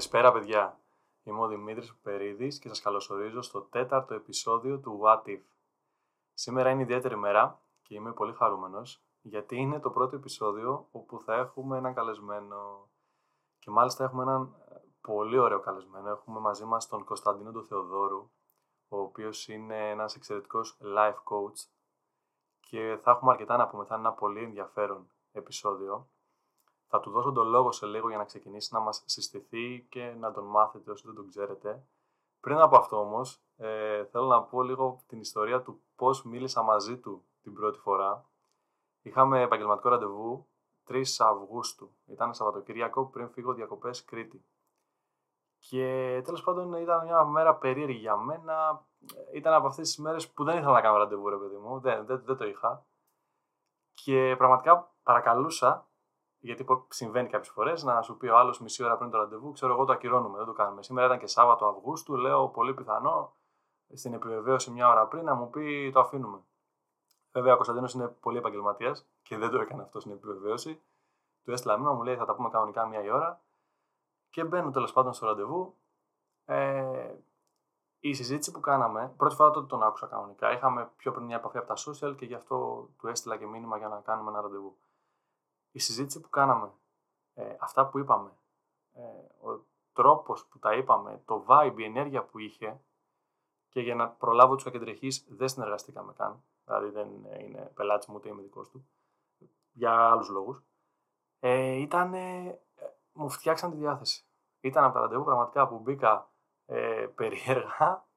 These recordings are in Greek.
Καλησπέρα παιδιά. Είμαι ο Δημήτρης Περίδης και σας καλωσορίζω στο τέταρτο επεισόδιο του What If. Σήμερα είναι ιδιαίτερη μέρα και είμαι πολύ χαρούμενος γιατί είναι το πρώτο επεισόδιο όπου θα έχουμε έναν καλεσμένο και μάλιστα έχουμε έναν ε, πολύ ωραίο καλεσμένο. Έχουμε μαζί μας τον Κωνσταντίνο του Θεοδόρου ο οποίος είναι ένας εξαιρετικός life coach και θα έχουμε αρκετά να πούμε. Θα είναι ένα πολύ ενδιαφέρον επεισόδιο. Θα του δώσω τον λόγο σε λίγο για να ξεκινήσει να μας συστηθεί και να τον μάθετε όσοι δεν τον ξέρετε. Πριν από αυτό όμως, ε, θέλω να πω λίγο την ιστορία του πώς μίλησα μαζί του την πρώτη φορά. Είχαμε επαγγελματικό ραντεβού 3 Αυγούστου. Ήταν Σαββατοκύριακο πριν φύγω διακοπές Κρήτη. Και τέλος πάντων ήταν μια μέρα περίεργη για μένα. Ήταν από αυτές τις μέρες που δεν ήθελα να κάνω ραντεβού ρε παιδί μου. Δεν, δεν, δεν το είχα. Και πραγματικά παρακαλούσα γιατί συμβαίνει κάποιες φορές να σου πει ο άλλος μισή ώρα πριν το ραντεβού, ξέρω εγώ το ακυρώνουμε, δεν το κάνουμε. Σήμερα ήταν και Σάββατο Αυγούστου, λέω πολύ πιθανό στην επιβεβαίωση μια ώρα πριν να μου πει το αφήνουμε. Βέβαια, ο Κωνσταντίνος είναι πολύ επαγγελματίας και δεν το έκανε αυτό στην επιβεβαίωση. Του έστειλα μήνυμα, μου λέει θα τα πούμε κανονικά μία η ώρα. Και μπαίνω τέλος πάντων στο ραντεβού. Ε, η συζήτηση που κάναμε, πρώτη φορά τότε τον άκουσα κανονικά. Είχαμε πιο πριν μια επαφή από τα social και γι' αυτό του έστειλα και μήνυμα για να κάνουμε ένα ραντεβού η συζήτηση που κάναμε, ε, αυτά που είπαμε, ε, ο τρόπος που τα είπαμε, το vibe, η ενέργεια που είχε και για να προλάβω τους ακεντρεχείς δεν συνεργαστήκαμε καν, δηλαδή δεν είναι πελάτης μου ούτε είμαι δικός του, για άλλους λόγους, ε, ήταν, ε, μου φτιάξαν τη διάθεση. Ήταν από τα ραντεβού πραγματικά που μπήκα ε, περίεργα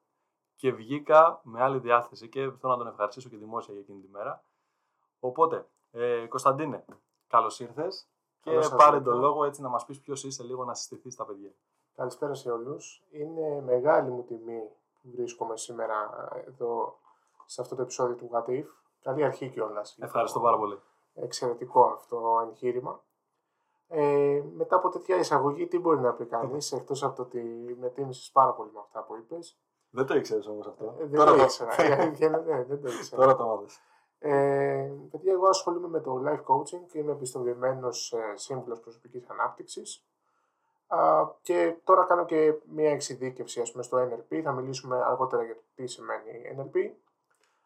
και βγήκα με άλλη διάθεση και θέλω να τον ευχαριστήσω και δημόσια για εκείνη τη μέρα. Οπότε, ε, Κωνσταντίνε, Καλώς ήρθες και πάρε τον λόγο έτσι να μας πεις ποιος είσαι λίγο να συστηθείς στα παιδιά. Καλησπέρα σε όλους. Είναι μεγάλη μου τιμή που βρίσκομαι σήμερα εδώ σε αυτό το επεισόδιο του What If. Καλή αρχή κιόλας. Ευχαριστώ πάρα πολύ. Εξαιρετικό αυτό εγχείρημα. Ε, μετά από τέτοια εισαγωγή, τι μπορεί να πει κανείς εκτός από το ότι με τίμησες πάρα πολύ με αυτά που είπες. Δεν το ήξερες όμως αυτό. Ε, δεν Τώρα το ήξερα. Ναι, δεν το ήξερα. Τώρα το μάθες. Ε, γιατί εγώ ασχολούμαι με το life coaching και είμαι επιστοποιημένο ε, σύμβουλος προσωπικής ανάπτυξης. Και τώρα κάνω και μια εξειδίκευση ας πούμε, στο NLP. Θα μιλήσουμε αργότερα για το τι σημαίνει NLP.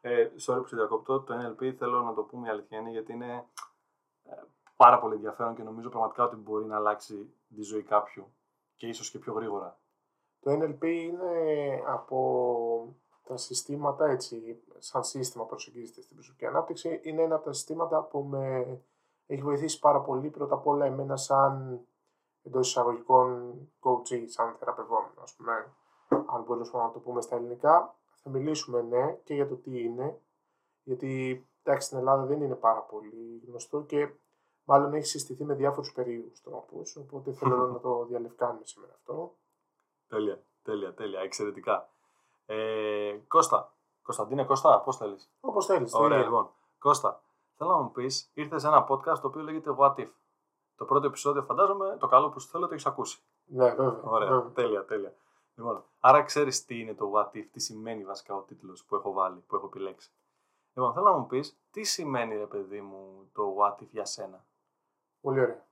Ε, sorry που σε διακόπτω. Το NLP θέλω να το πούμε η αλήθεια είναι γιατί είναι ε, πάρα πολύ ενδιαφέρον και νομίζω πραγματικά ότι μπορεί να αλλάξει τη ζωή κάποιου και ίσως και πιο γρήγορα. Το NLP είναι από τα συστήματα, έτσι, σαν σύστημα προσεγγίζεται στην προσωπική ανάπτυξη, είναι ένα από τα συστήματα που με έχει βοηθήσει πάρα πολύ πρώτα απ' όλα εμένα σαν εντός εισαγωγικών coach, σαν θεραπευόμενο, ας πούμε, αν μπορούμε να το πούμε στα ελληνικά. Θα μιλήσουμε, ναι, και για το τι είναι, γιατί εντάξει, στην Ελλάδα δεν είναι πάρα πολύ γνωστό και μάλλον έχει συστηθεί με διάφορους περίοδους τρόπους, οπότε θέλω να το διαλευκάνουμε σήμερα αυτό. Τέλεια, τέλεια, τέλεια, εξαιρετικά. Ε, Κώστα. Κωνσταντίνε Κώστα, πώς θέλεις; Όπως θέλεις. Ωραία, λοιπόν. Κώστα, θέλω να μου πεις, ήρθες σε ένα podcast το οποίο λέγεται What If. Το πρώτο επεισόδιο, φαντάζομαι, το καλό που σου θέλω το έχεις ακούσει. Ναι, βέβαια. Ωραία, βέβαια. τέλεια, τέλεια. Λοιπόν, άρα ξέρεις τι είναι το What If, τι σημαίνει βασικά ο τίτλος που έχω βάλει, που έχω επιλέξει. Λοιπόν, θέλω να μου πεις, τι σημαίνει, ρε παιδί μου, το What If για σένα; Πολύ ωραία.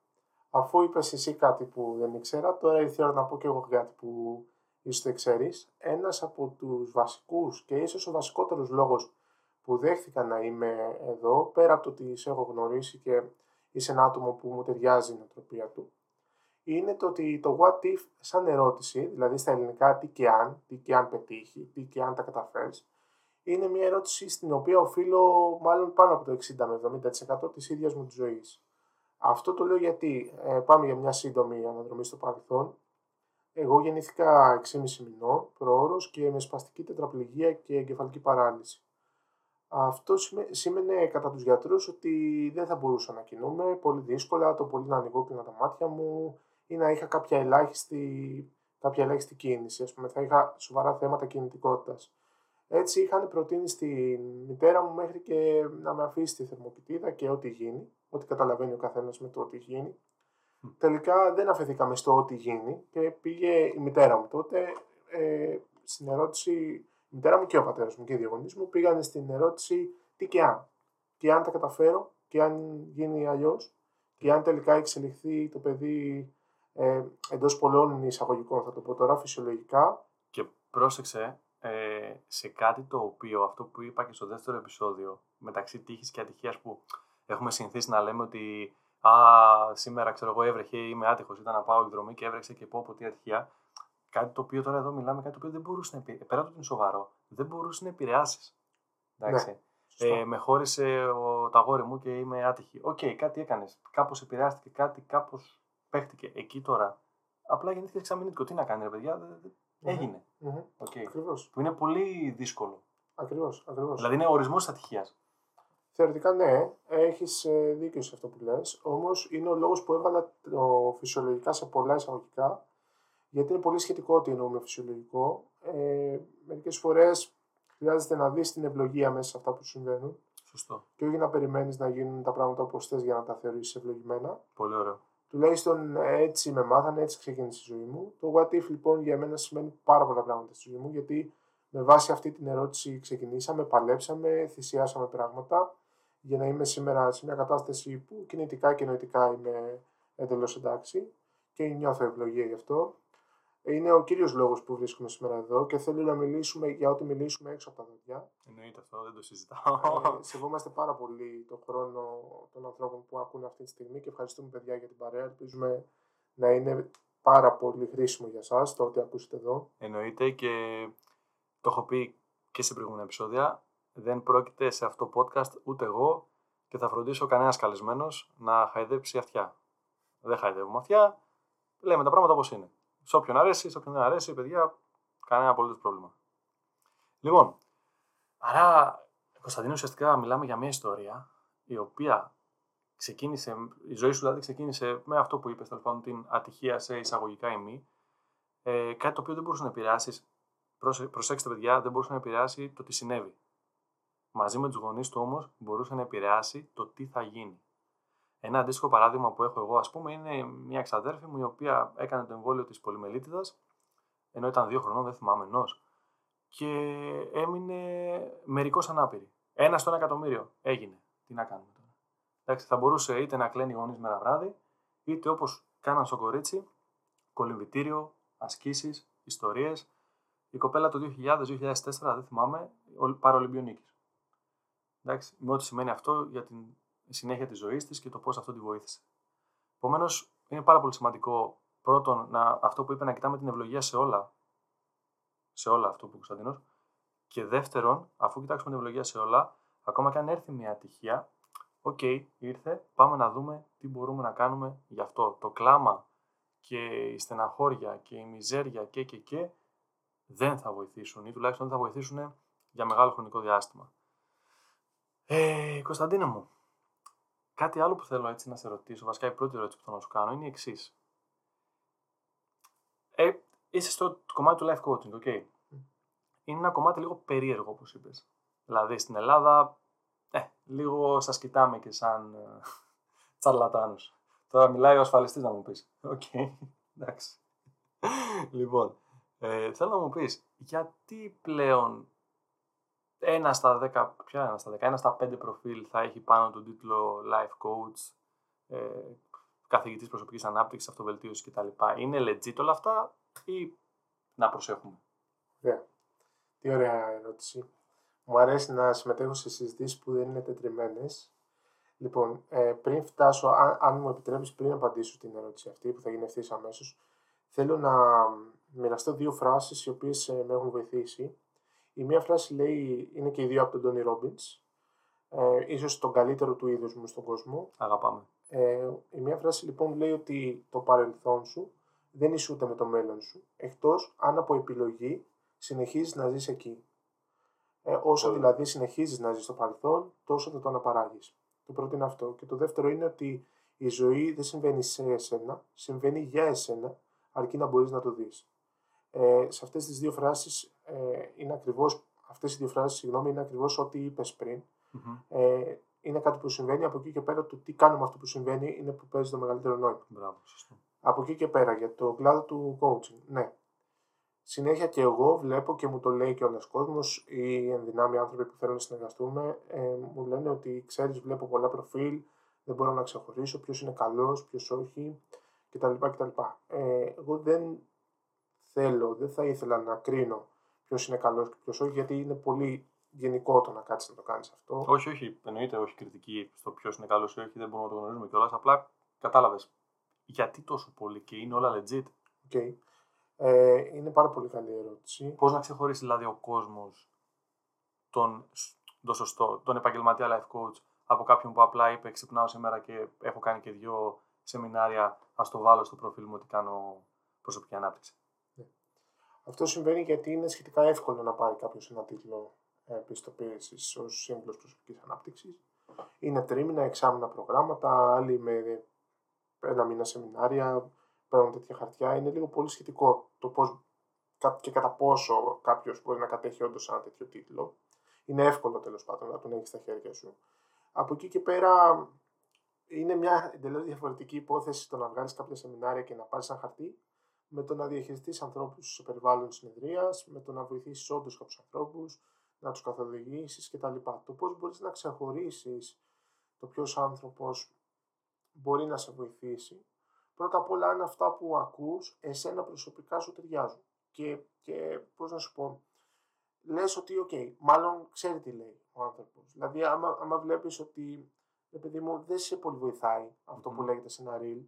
Αφού είπες εσύ κάτι που δεν ήξερα, τώρα ήρθε η ώρα να πω και εγώ κάτι που ίσως δεν ξέρεις, ένας από τους βασικούς και ίσως ο βασικότερος λόγος που δέχτηκα να είμαι εδώ, πέρα από το ότι σε έχω γνωρίσει και είσαι ένα άτομο που μου ταιριάζει η νοοτροπία του, είναι το ότι το what if σαν ερώτηση, δηλαδή στα ελληνικά τι και αν, τι και αν πετύχει, τι και αν τα καταφέρεις, είναι μια ερώτηση στην οποία οφείλω μάλλον πάνω από το 60 με 70% της ίδιας μου της ζωής. Αυτό το λέω γιατί ε, πάμε για μια σύντομη αναδρομή στο παρελθόν. Εγώ γεννήθηκα 6,5 μηνών προώρος και με σπαστική τετραπληγία και εγκεφαλική παράλυση. Αυτό σήμαινε κατά τους γιατρούς ότι δεν θα μπορούσα να κινούμαι πολύ δύσκολα, το πολύ να ανοιγώ και τα μάτια μου ή να είχα κάποια ελάχιστη, κάποια ελάχιστη κίνηση. Ας πούμε, θα είχα σοβαρά θέματα κινητικότητας. Έτσι είχαν προτείνει στη μητέρα μου μέχρι και να με αφήσει τη θερμοκοιτίδα και ό,τι γίνει, ό,τι καταλαβαίνει ο καθένας με το ό,τι γίνει. Τελικά δεν αφαιθήκαμε στο ό,τι γίνει και πήγε η μητέρα μου τότε ε, στην ερώτηση. Η μητέρα μου και ο πατέρας μου και οι δύο μου πήγαν στην ερώτηση τι και αν; Και αν τα καταφέρω, και αν γίνει αλλιώς, και αν τελικά εξελιχθεί το παιδί ε, εντός πολλών εισαγωγικών, θα το πω τώρα, φυσιολογικά; Και πρόσεξε ε, σε κάτι το οποίο αυτό που είπα και στο δεύτερο επεισόδιο μεταξύ τύχης και ατυχίας που έχουμε συνηθίσει να λέμε ότι Α, σήμερα ξέρω εγώ έβρεχε, είμαι άτυχος. Ήταν να πάω εκδρομή και έβρεξε και πω πω τι ατυχία. Κάτι το οποίο τώρα εδώ μιλάμε, κάτι το οποίο δεν μπορούσες να επηρεάσεις. Πέρα από ότι είναι σοβαρό, δεν μπορούσες να επηρεάσεις. Εντάξει. Ναι. Ε, με χώρισε ο, το αγόρι μου και είμαι άτυχη. Οκ, okay, κάτι έκανες. Κάπως επηρεάστηκε, κάτι κάπως παίχτηκε. Εκεί τώρα απλά γεννήθηκε εξαμηνίτικο. Τι να κάνει, ρε παιδιά, έγινε. Mm-hmm. Okay. Που είναι πολύ δύσκολο. Ακριβώς. Δηλαδή είναι ορισμός της ατυχίας. Θεωρητικά ναι, έχεις ε, δίκιο σε αυτό που λες. Όμως είναι ο λόγος που έβαλα το φυσιολογικά σε πολλά εισαγωγικά. Γιατί είναι πολύ σχετικό ότι εννοούμε φυσιολογικό. Ε, Μερικές φορές χρειάζεται να δεις την ευλογία μέσα σε αυτά που συμβαίνουν. Σωστό. Και όχι να περιμένεις να γίνουν τα πράγματα όπως θες για να τα θεωρήσεις ευλογημένα. Πολύ ωραίο. Τουλάχιστον έτσι με μάθανε, έτσι ξεκίνησε η ζωή μου. Το what if λοιπόν για μένα σημαίνει πάρα πολλά πράγματα στη ζωή μου, γιατί με βάση αυτή την ερώτηση ξεκινήσαμε, παλέψαμε, θυσιάσαμε πράγματα για να είμαι σήμερα σε μια κατάσταση που κινητικά και νοητικά είμαι εντελώς εντάξει και νιώθω ευλογία γι' αυτό. Είναι ο κύριος λόγος που βρίσκομαι σήμερα εδώ και θέλω να μιλήσουμε για ό,τι μιλήσουμε έξω από τα δόντια. Εννοείται αυτό, δεν το συζητάω. Ε, σεβόμαστε πάρα πολύ τον χρόνο των ανθρώπων που ακούνε αυτή τη στιγμή και ευχαριστούμε παιδιά για την παρέα. Ελπίζουμε να είναι πάρα πολύ χρήσιμο για εσά το ότι ακούσετε εδώ. Εννοείται και το έχω πει και σε προηγούμενα επεισόδια δεν πρόκειται σε αυτό το podcast ούτε εγώ και θα φροντίσω κανένας καλεσμένος να χαϊδέψει αυτιά. Δεν χαϊδεύουμε αυτιά. Λέμε τα πράγματα όπως είναι. Σε όποιον αρέσει, σε όποιον δεν αρέσει, παιδιά, κανένα απολύτως πρόβλημα. Λοιπόν, άρα, Κωνσταντίνο, ουσιαστικά μιλάμε για μια ιστορία η οποία ξεκίνησε, η ζωή σου δηλαδή ξεκίνησε με αυτό που είπες, τέλος πάντων, την ατυχία σε εισαγωγικά ή μη. Ε, κάτι το οποίο δεν μπορούσε να επηρεάσεις. Προσέξτε, παιδιά, δεν μπορούσε να επηρεάσει το τι συνέβη. Μαζί με τους γονείς του όμως μπορούσε να επηρεάσει το τι θα γίνει. Ένα αντίστοιχο παράδειγμα που έχω εγώ, ας πούμε, είναι μια εξαδέρφη μου η οποία έκανε το εμβόλιο της πολυμελίτιδας, ενώ ήταν δύο χρονών, δεν θυμάμαι ενός, και έμεινε μερικώς ανάπηρη. Ένας στο ένα εκατομμύριο έγινε. Τι να κάνουμε τώρα. Εντάξει, θα μπορούσε είτε να κλαίνει γονείς μέρα βράδυ, είτε όπως κάναν στο κορίτσι, κολυμβητήριο, ασκήσεις, ιστορίες. Η κοπέλα το 2000-2004, δεν θυμάμαι, παρολυμπιονίκης. Εντάξει, με ό,τι σημαίνει αυτό για την συνέχεια της ζωής της και το πώς αυτό τη βοήθησε. Επομένως, είναι πάρα πολύ σημαντικό πρώτον να, αυτό που είπε να κοιτάμε την ευλογία σε όλα. Σε όλα αυτό που είπε ο Κωνσταντίνος. Και δεύτερον, αφού κοιτάξουμε την ευλογία σε όλα, ακόμα και αν έρθει μια ατυχία, ok, okay, ήρθε, πάμε να δούμε τι μπορούμε να κάνουμε γι' αυτό. Το κλάμα και η στεναχώρια και η μιζέρια και και και δεν θα βοηθήσουν ή τουλάχιστον δεν θα βοηθήσουν για μεγάλο χρονικό διάστημα. Ε, Κωνσταντίνε μου, κάτι άλλο που θέλω έτσι να σε ρωτήσω, βασικά η πρώτη ερώτηση που θέλω να σου κάνω είναι η εξής. Ε, είσαι στο κομμάτι του life coaching, ok. Είναι ένα κομμάτι λίγο περίεργο, όπως είπες. Δηλαδή, στην Ελλάδα, ε, λίγο σας κοιτάμε και σαν ε, τσαρλατάνους. Τώρα μιλάει ο ασφαλιστής να μου πεις. Ok, okay. εντάξει. λοιπόν, ε, θέλω να μου πεις, γιατί πλέον ένα στα 10, ποιο ένα στα 10, ένα στα 5 προφίλ θα έχει πάνω τον τίτλο Life Coach, ε, καθηγητής προσωπικής ανάπτυξης, αυτοβελτίωσης κτλ. Είναι legit όλα αυτά ή να προσέχουμε; Yeah. Τι ωραία ερώτηση. Μου αρέσει να συμμετέχω σε συζητήσεις που δεν είναι τετριμένες. Λοιπόν, ε, πριν φτάσω, αν, αν μου επιτρέπεις πριν απαντήσω την ερώτηση αυτή που θα γίνει ευθύς αμέσως, θέλω να μοιραστώ δύο φράσεις οι οποίες ε, με έχουν βοηθήσει η μία φράση λέει, είναι και οι δύο από τον Τόνι Ρόμπινς, ε, ίσως τον καλύτερο του είδους μου στον κόσμο. Αγαπάμε. Ε, η μία φράση λοιπόν λέει ότι το παρελθόν σου δεν ισούται με το μέλλον σου, εκτός αν από επιλογή συνεχίζεις να ζεις εκεί. Ε, όσο δηλαδή συνεχίζεις να ζεις στο παρελθόν, τόσο θα το αναπαράγεις. Το πρώτο είναι αυτό. Και το δεύτερο είναι ότι η ζωή δεν συμβαίνει σε εσένα, συμβαίνει για εσένα, αρκεί να μπορείς να το δεις. Ε, σε αυτές τις δύο φράσεις ε, είναι ακριβώς, αυτές οι δύο φράσεις, συγγνώμη, είναι ακριβώς ό,τι είπες πριν. Mm-hmm. Ε, είναι κάτι που συμβαίνει, από εκεί και πέρα το τι κάνουμε αυτό που συμβαίνει είναι που παίζει το μεγαλύτερο νόημα. Μπράβο, σωστό. Από εκεί και πέρα για το κλάδο του coaching, ναι. Συνέχεια και εγώ βλέπω και μου το λέει και ο κόσμος ή ενδυνάμει άνθρωποι που θέλουν να συνεργαστούμε, ε, μου λένε ότι ξέρεις, βλέπω πολλά προφίλ, δεν μπορώ να ξεχωρίσω ποιος είναι καλός, ποιος όχι κτλ. κτλ. Ε, εγώ δεν θέλω, δεν θα ήθελα να κρίνω ποιος είναι καλός και ποιος όχι, γιατί είναι πολύ γενικό το να κάτσεις να το κάνεις αυτό. Όχι, όχι. Εννοείται όχι κριτική στο ποιος είναι καλός ή όχι, δεν μπορούμε να το γνωρίζουμε κιόλας. Απλά κατάλαβες. Γιατί τόσο πολύ και είναι όλα legit. Okay. Ε, είναι πάρα πολύ καλή ερώτηση. Πώς να ξεχωρίσει δηλαδή ο κόσμος τον, τον σωστό, τον επαγγελματία life coach από κάποιον που απλά είπε ξυπνάω σήμερα και έχω κάνει και δύο σεμινάρια, ας το βάλω στο προφίλ μου ότι κάνω προσωπική ανάπτυξη. Ναι. Αυτό συμβαίνει γιατί είναι σχετικά εύκολο να πάρει κάποιος ένα τίτλο πιστοποίησης ως σύμβουλος προσωπικής ανάπτυξης. Είναι τρίμηνα, εξάμηνα προγράμματα, άλλοι με ένα μήνα σεμινάρια, παίρνουν τέτοια χαρτιά. Είναι λίγο πολύ σχετικό το πώς και κατά πόσο κάποιος μπορεί να κατέχει όντως ένα τέτοιο τίτλο. Είναι εύκολο τέλος πάντων να τον έχεις στα χέρια σου. Από εκεί και πέρα είναι μια εντελώς διαφορετική υπόθεση το να βγάλεις κάποια σεμινάρια και να πάρεις ένα χαρτί με το να διαχειριστείς ανθρώπους σε περιβάλλον συνεδρίας, με το να βοηθήσεις όντως κάποιους ανθρώπους, να τους καθοδηγήσεις κτλ. Το πώς μπορείς να ξεχωρίσεις το ποιος άνθρωπος μπορεί να σε βοηθήσει. Πρώτα απ' όλα, αν αυτά που ακούς εσένα προσωπικά σου ταιριάζουν. Και, και πώς να σου πω, λες ότι, ok, okay, μάλλον ξέρει τι λέει ο άνθρωπος. Δηλαδή, άμα, άμα βλέπεις ότι, επειδή μου, δεν σε πολύ βοηθάει αυτό που λέγεται σε ένα reel,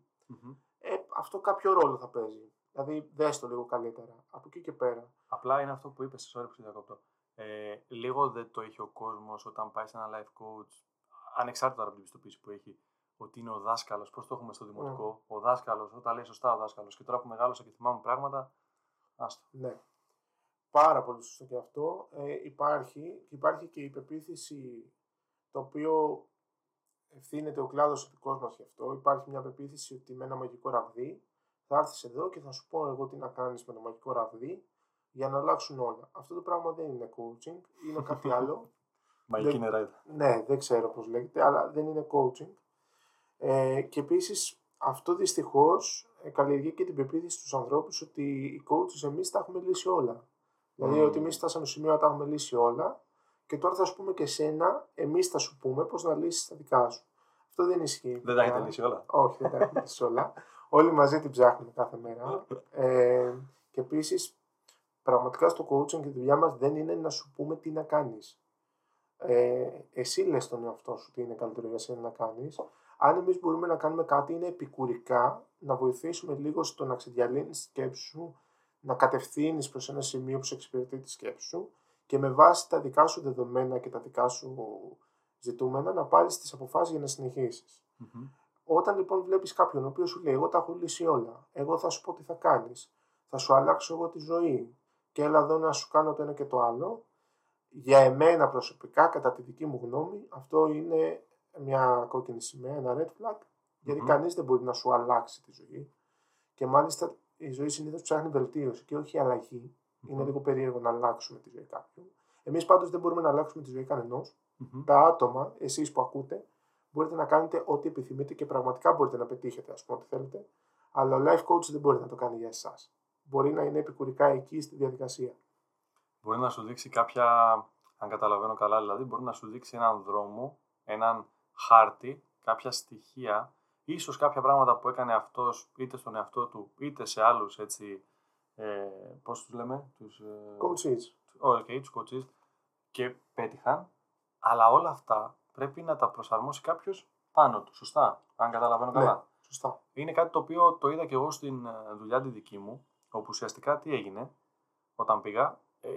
ε, αυτό κάποιο ρόλο θα παίζει. Δηλαδή, δες το λίγο καλύτερα. Από εκεί και πέρα. Απλά είναι αυτό που είπες, sorry που διακόπτω. Ε, λίγο δεν το έχει ο κόσμος όταν πάει σε ένα life coach, ανεξάρτητα από την πιστοποίηση που έχει, ότι είναι ο δάσκαλος. Πώς το έχουμε στο δημοτικό, ο δάσκαλος, όταν λέει σωστά ο δάσκαλος. Και τώρα που μεγάλωσα και θυμάμαι πράγματα. Άστο. Ναι. Πάρα πολύ σωστό και αυτό. Ε, υπάρχει, υπάρχει και η πεποίθηση το οποίο ευθύνεται ο κλάδος ο δικός μας γι' αυτό. Υπάρχει μια πεποίθηση ότι με ένα μαγικό ραβδί θα έρθεις εδώ και θα σου πω εγώ τι να κάνεις με το μαγικό ραβδί για να αλλάξουν όλα. Αυτό το πράγμα δεν είναι coaching, είναι κάτι άλλο. Μαγική νερά. Ναι, δεν ξέρω πώς λέγεται, αλλά δεν είναι coaching. Ε, και επίσης αυτό δυστυχώς ε, καλλιεργεί και την πεποίθηση στους ανθρώπους ότι οι coaches εμείς τα έχουμε λύσει όλα. Δηλαδή ότι εμείς φτάσαμε στο σημείο να τα έχουμε λύσει όλα και τώρα θα σου πούμε και εσένα, εμείς θα σου πούμε πώς να λύσεις τα δικά σου. Αυτό δεν ισχύει. Δεν τα έχετε λύσει όλα. Όχι, δεν τα έχετε λύσει όλα. Όλοι μαζί την ψάχνουμε κάθε μέρα. Ε, και επίσης, πραγματικά στο coaching και η δουλειά μας δεν είναι να σου πούμε τι να κάνεις. Ε, εσύ λες τον εαυτό σου τι είναι καλύτερο για σένα να κάνεις, αν εμείς μπορούμε να κάνουμε κάτι, είναι επικουρικά να βοηθήσουμε λίγο στο να ξεδιαλύνεις τη σκέψη σου, να κατευθύνεις προς ένα σημείο που σε εξυπηρετεί τη σκέψη σου και με βάση τα δικά σου δεδομένα και τα δικά σου ζητούμενα να πάρεις τις αποφάσεις για να συνεχισει Όταν λοιπόν βλέπεις κάποιον ο οποίος σου λέει: Εγώ τα έχω λύσει όλα, εγώ θα σου πω τι θα κάνεις, θα σου αλλάξω εγώ τη ζωή και έλα εδώ να σου κάνω το ένα και το άλλο. Για εμένα προσωπικά, κατά τη δική μου γνώμη, αυτό είναι μια κόκκινη σημαία, ένα red flag, γιατί mm-hmm. κανείς δεν μπορεί να σου αλλάξει τη ζωή. Και μάλιστα η ζωή συνήθως ψάχνει βελτίωση και όχι αλλαγή. Mm-hmm. Είναι λίγο περίεργο να αλλάξουμε τη ζωή κάποιου. Εμείς πάντως δεν μπορούμε να αλλάξουμε τη ζωή κανενός. Mm-hmm. Τα άτομα, εσείς που ακούτε, μπορείτε να κάνετε ό,τι επιθυμείτε και πραγματικά μπορείτε να πετύχετε, ας πούμε, ό,τι θέλετε. Αλλά ο life coach δεν μπορεί να το κάνει για εσάς. Μπορεί να είναι επικουρικά εκεί στη διαδικασία. Μπορεί να σου δείξει κάποια, αν καταλαβαίνω καλά, δηλαδή, μπορεί να σου δείξει έναν δρόμο, έναν χάρτη, κάποια στοιχεία, ίσως κάποια πράγματα που έκανε αυτός είτε στον εαυτό του, είτε σε άλλους έτσι, ε, πώς τους λέμε, τους... Ε, coaches. Okay, τους coaches και πέτυχαν, αλλά όλα αυτά πρέπει να τα προσαρμόσει κάποιος πάνω του, σωστά, αν καταλαβαίνω ναι, καλά. Σωστά. Είναι κάτι το οποίο το είδα και εγώ στην ε, δουλειά τη δική μου, όπου ουσιαστικά τι έγινε όταν πήγα. Ε,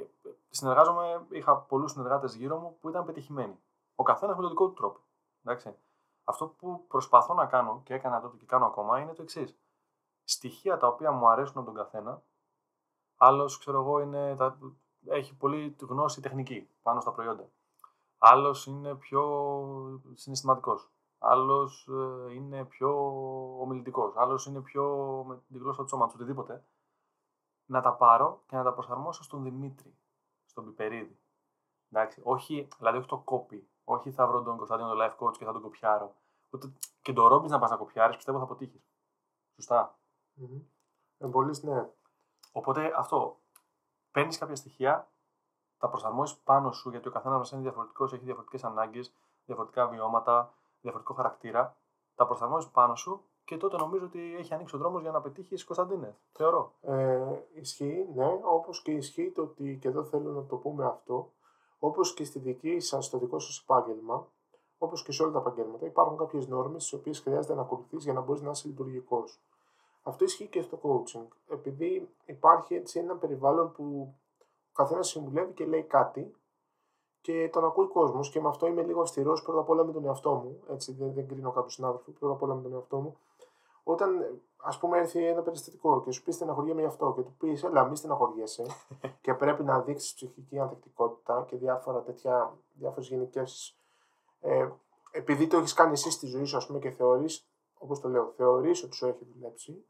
συνεργάζομαι, είχα πολλούς συνεργάτες γύρω μου που ήταν πετυχημένοι. Ο καθένας με τον δικό του τρόπο. Εντάξει. Αυτό που προσπαθώ να κάνω και έκανα τότε και κάνω ακόμα είναι το εξής. Στοιχεία τα οποία μου αρέσουν από τον καθένα, άλλος ξέρω εγώ είναι, τα, έχει πολύ γνώση τεχνική πάνω στα προϊόντα. Άλλος είναι πιο συναισθηματικός. Άλλος ε, είναι πιο ομιλητικός. Άλλος είναι πιο με τη γλώσσα του σώματος, οτιδήποτε. Να τα πάρω και να τα προσαρμόσω στον Δημήτρη, στον Πιπερίδη. Εντάξει, όχι, δηλαδή όχι το copy, όχι θα βρω τον Κωνσταντίνο το life coach και θα τον κοπιάρω. Ούτε και το Ρόμπινς να πας να κοπιάρεις, πιστεύω θα αποτύχεις. Σωστά. Mm-hmm. ναι. Οπότε αυτό. Παίρνεις κάποια στοιχεία, τα προσαρμόζει πάνω σου γιατί ο καθένας μας είναι διαφορετικός, έχει διαφορετικές ανάγκες, διαφορετικά βιώματα, διαφορετικό χαρακτήρα. Τα προσαρμόζει πάνω σου και τότε νομίζω ότι έχει ανοίξει ο δρόμος για να πετύχεις Κωνσταντίνε. Θεωρώ. Ε, ισχύει, ναι, όπως και ισχύει το ότι, και εδώ θέλω να το πούμε αυτό, όπως και στη δική σας, στο δικό σας επάγγελμα, όπως και σε όλα τα επαγγέλματα, υπάρχουν κάποιες νόρμες τι οποίες χρειάζεται να ακολουθείς για να μπορείς να είσαι λειτουργικός. Αυτό ισχύει και στο coaching. Επειδή υπάρχει έτσι ένα περιβάλλον που ο καθένας συμβουλεύει και λέει κάτι και τον ακούει κόσμος και με αυτό είμαι λίγο αυστηρός πρώτα απ' όλα με τον εαυτό μου. Έτσι, δεν, δεν κρίνω κάποιον συνάδελφο, πρώτα απ' όλα με τον εαυτό μου. Όταν, ας πούμε, έρθει ένα περιστατικό και σου πει στεναχωριέμαι γι' αυτό και του πεις, Ελά, μη στεναχωριέσαι και πρέπει να δείξεις ψυχική ανθεκτικότητα και διάφορα τέτοια, διάφορες γενικές. Ε, επειδή το έχεις κάνει εσύ στη ζωή σου, ας πούμε, και θεωρείς, όπως το λέω, θεωρείς ότι σου έχει δουλέψει,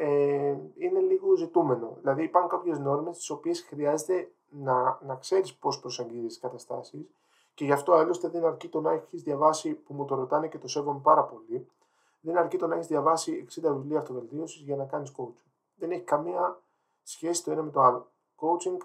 ε, είναι λίγο ζητούμενο. Δηλαδή, υπάρχουν κάποιες νόρμες τις οποίες χρειάζεται να, να ξέρεις πώς προσεγγίζεις τις καταστάσεις και γι' αυτό άλλωστε δεν αρκεί το να έχεις διαβάσει, που μου το ρωτάνε και το σέβομαι πάρα πολύ, δεν αρκεί το να έχεις διαβάσει 60 βιβλία αυτοβελτίωσης για να κάνεις coaching. Δεν έχει καμία σχέση το ένα με το άλλο. Coaching,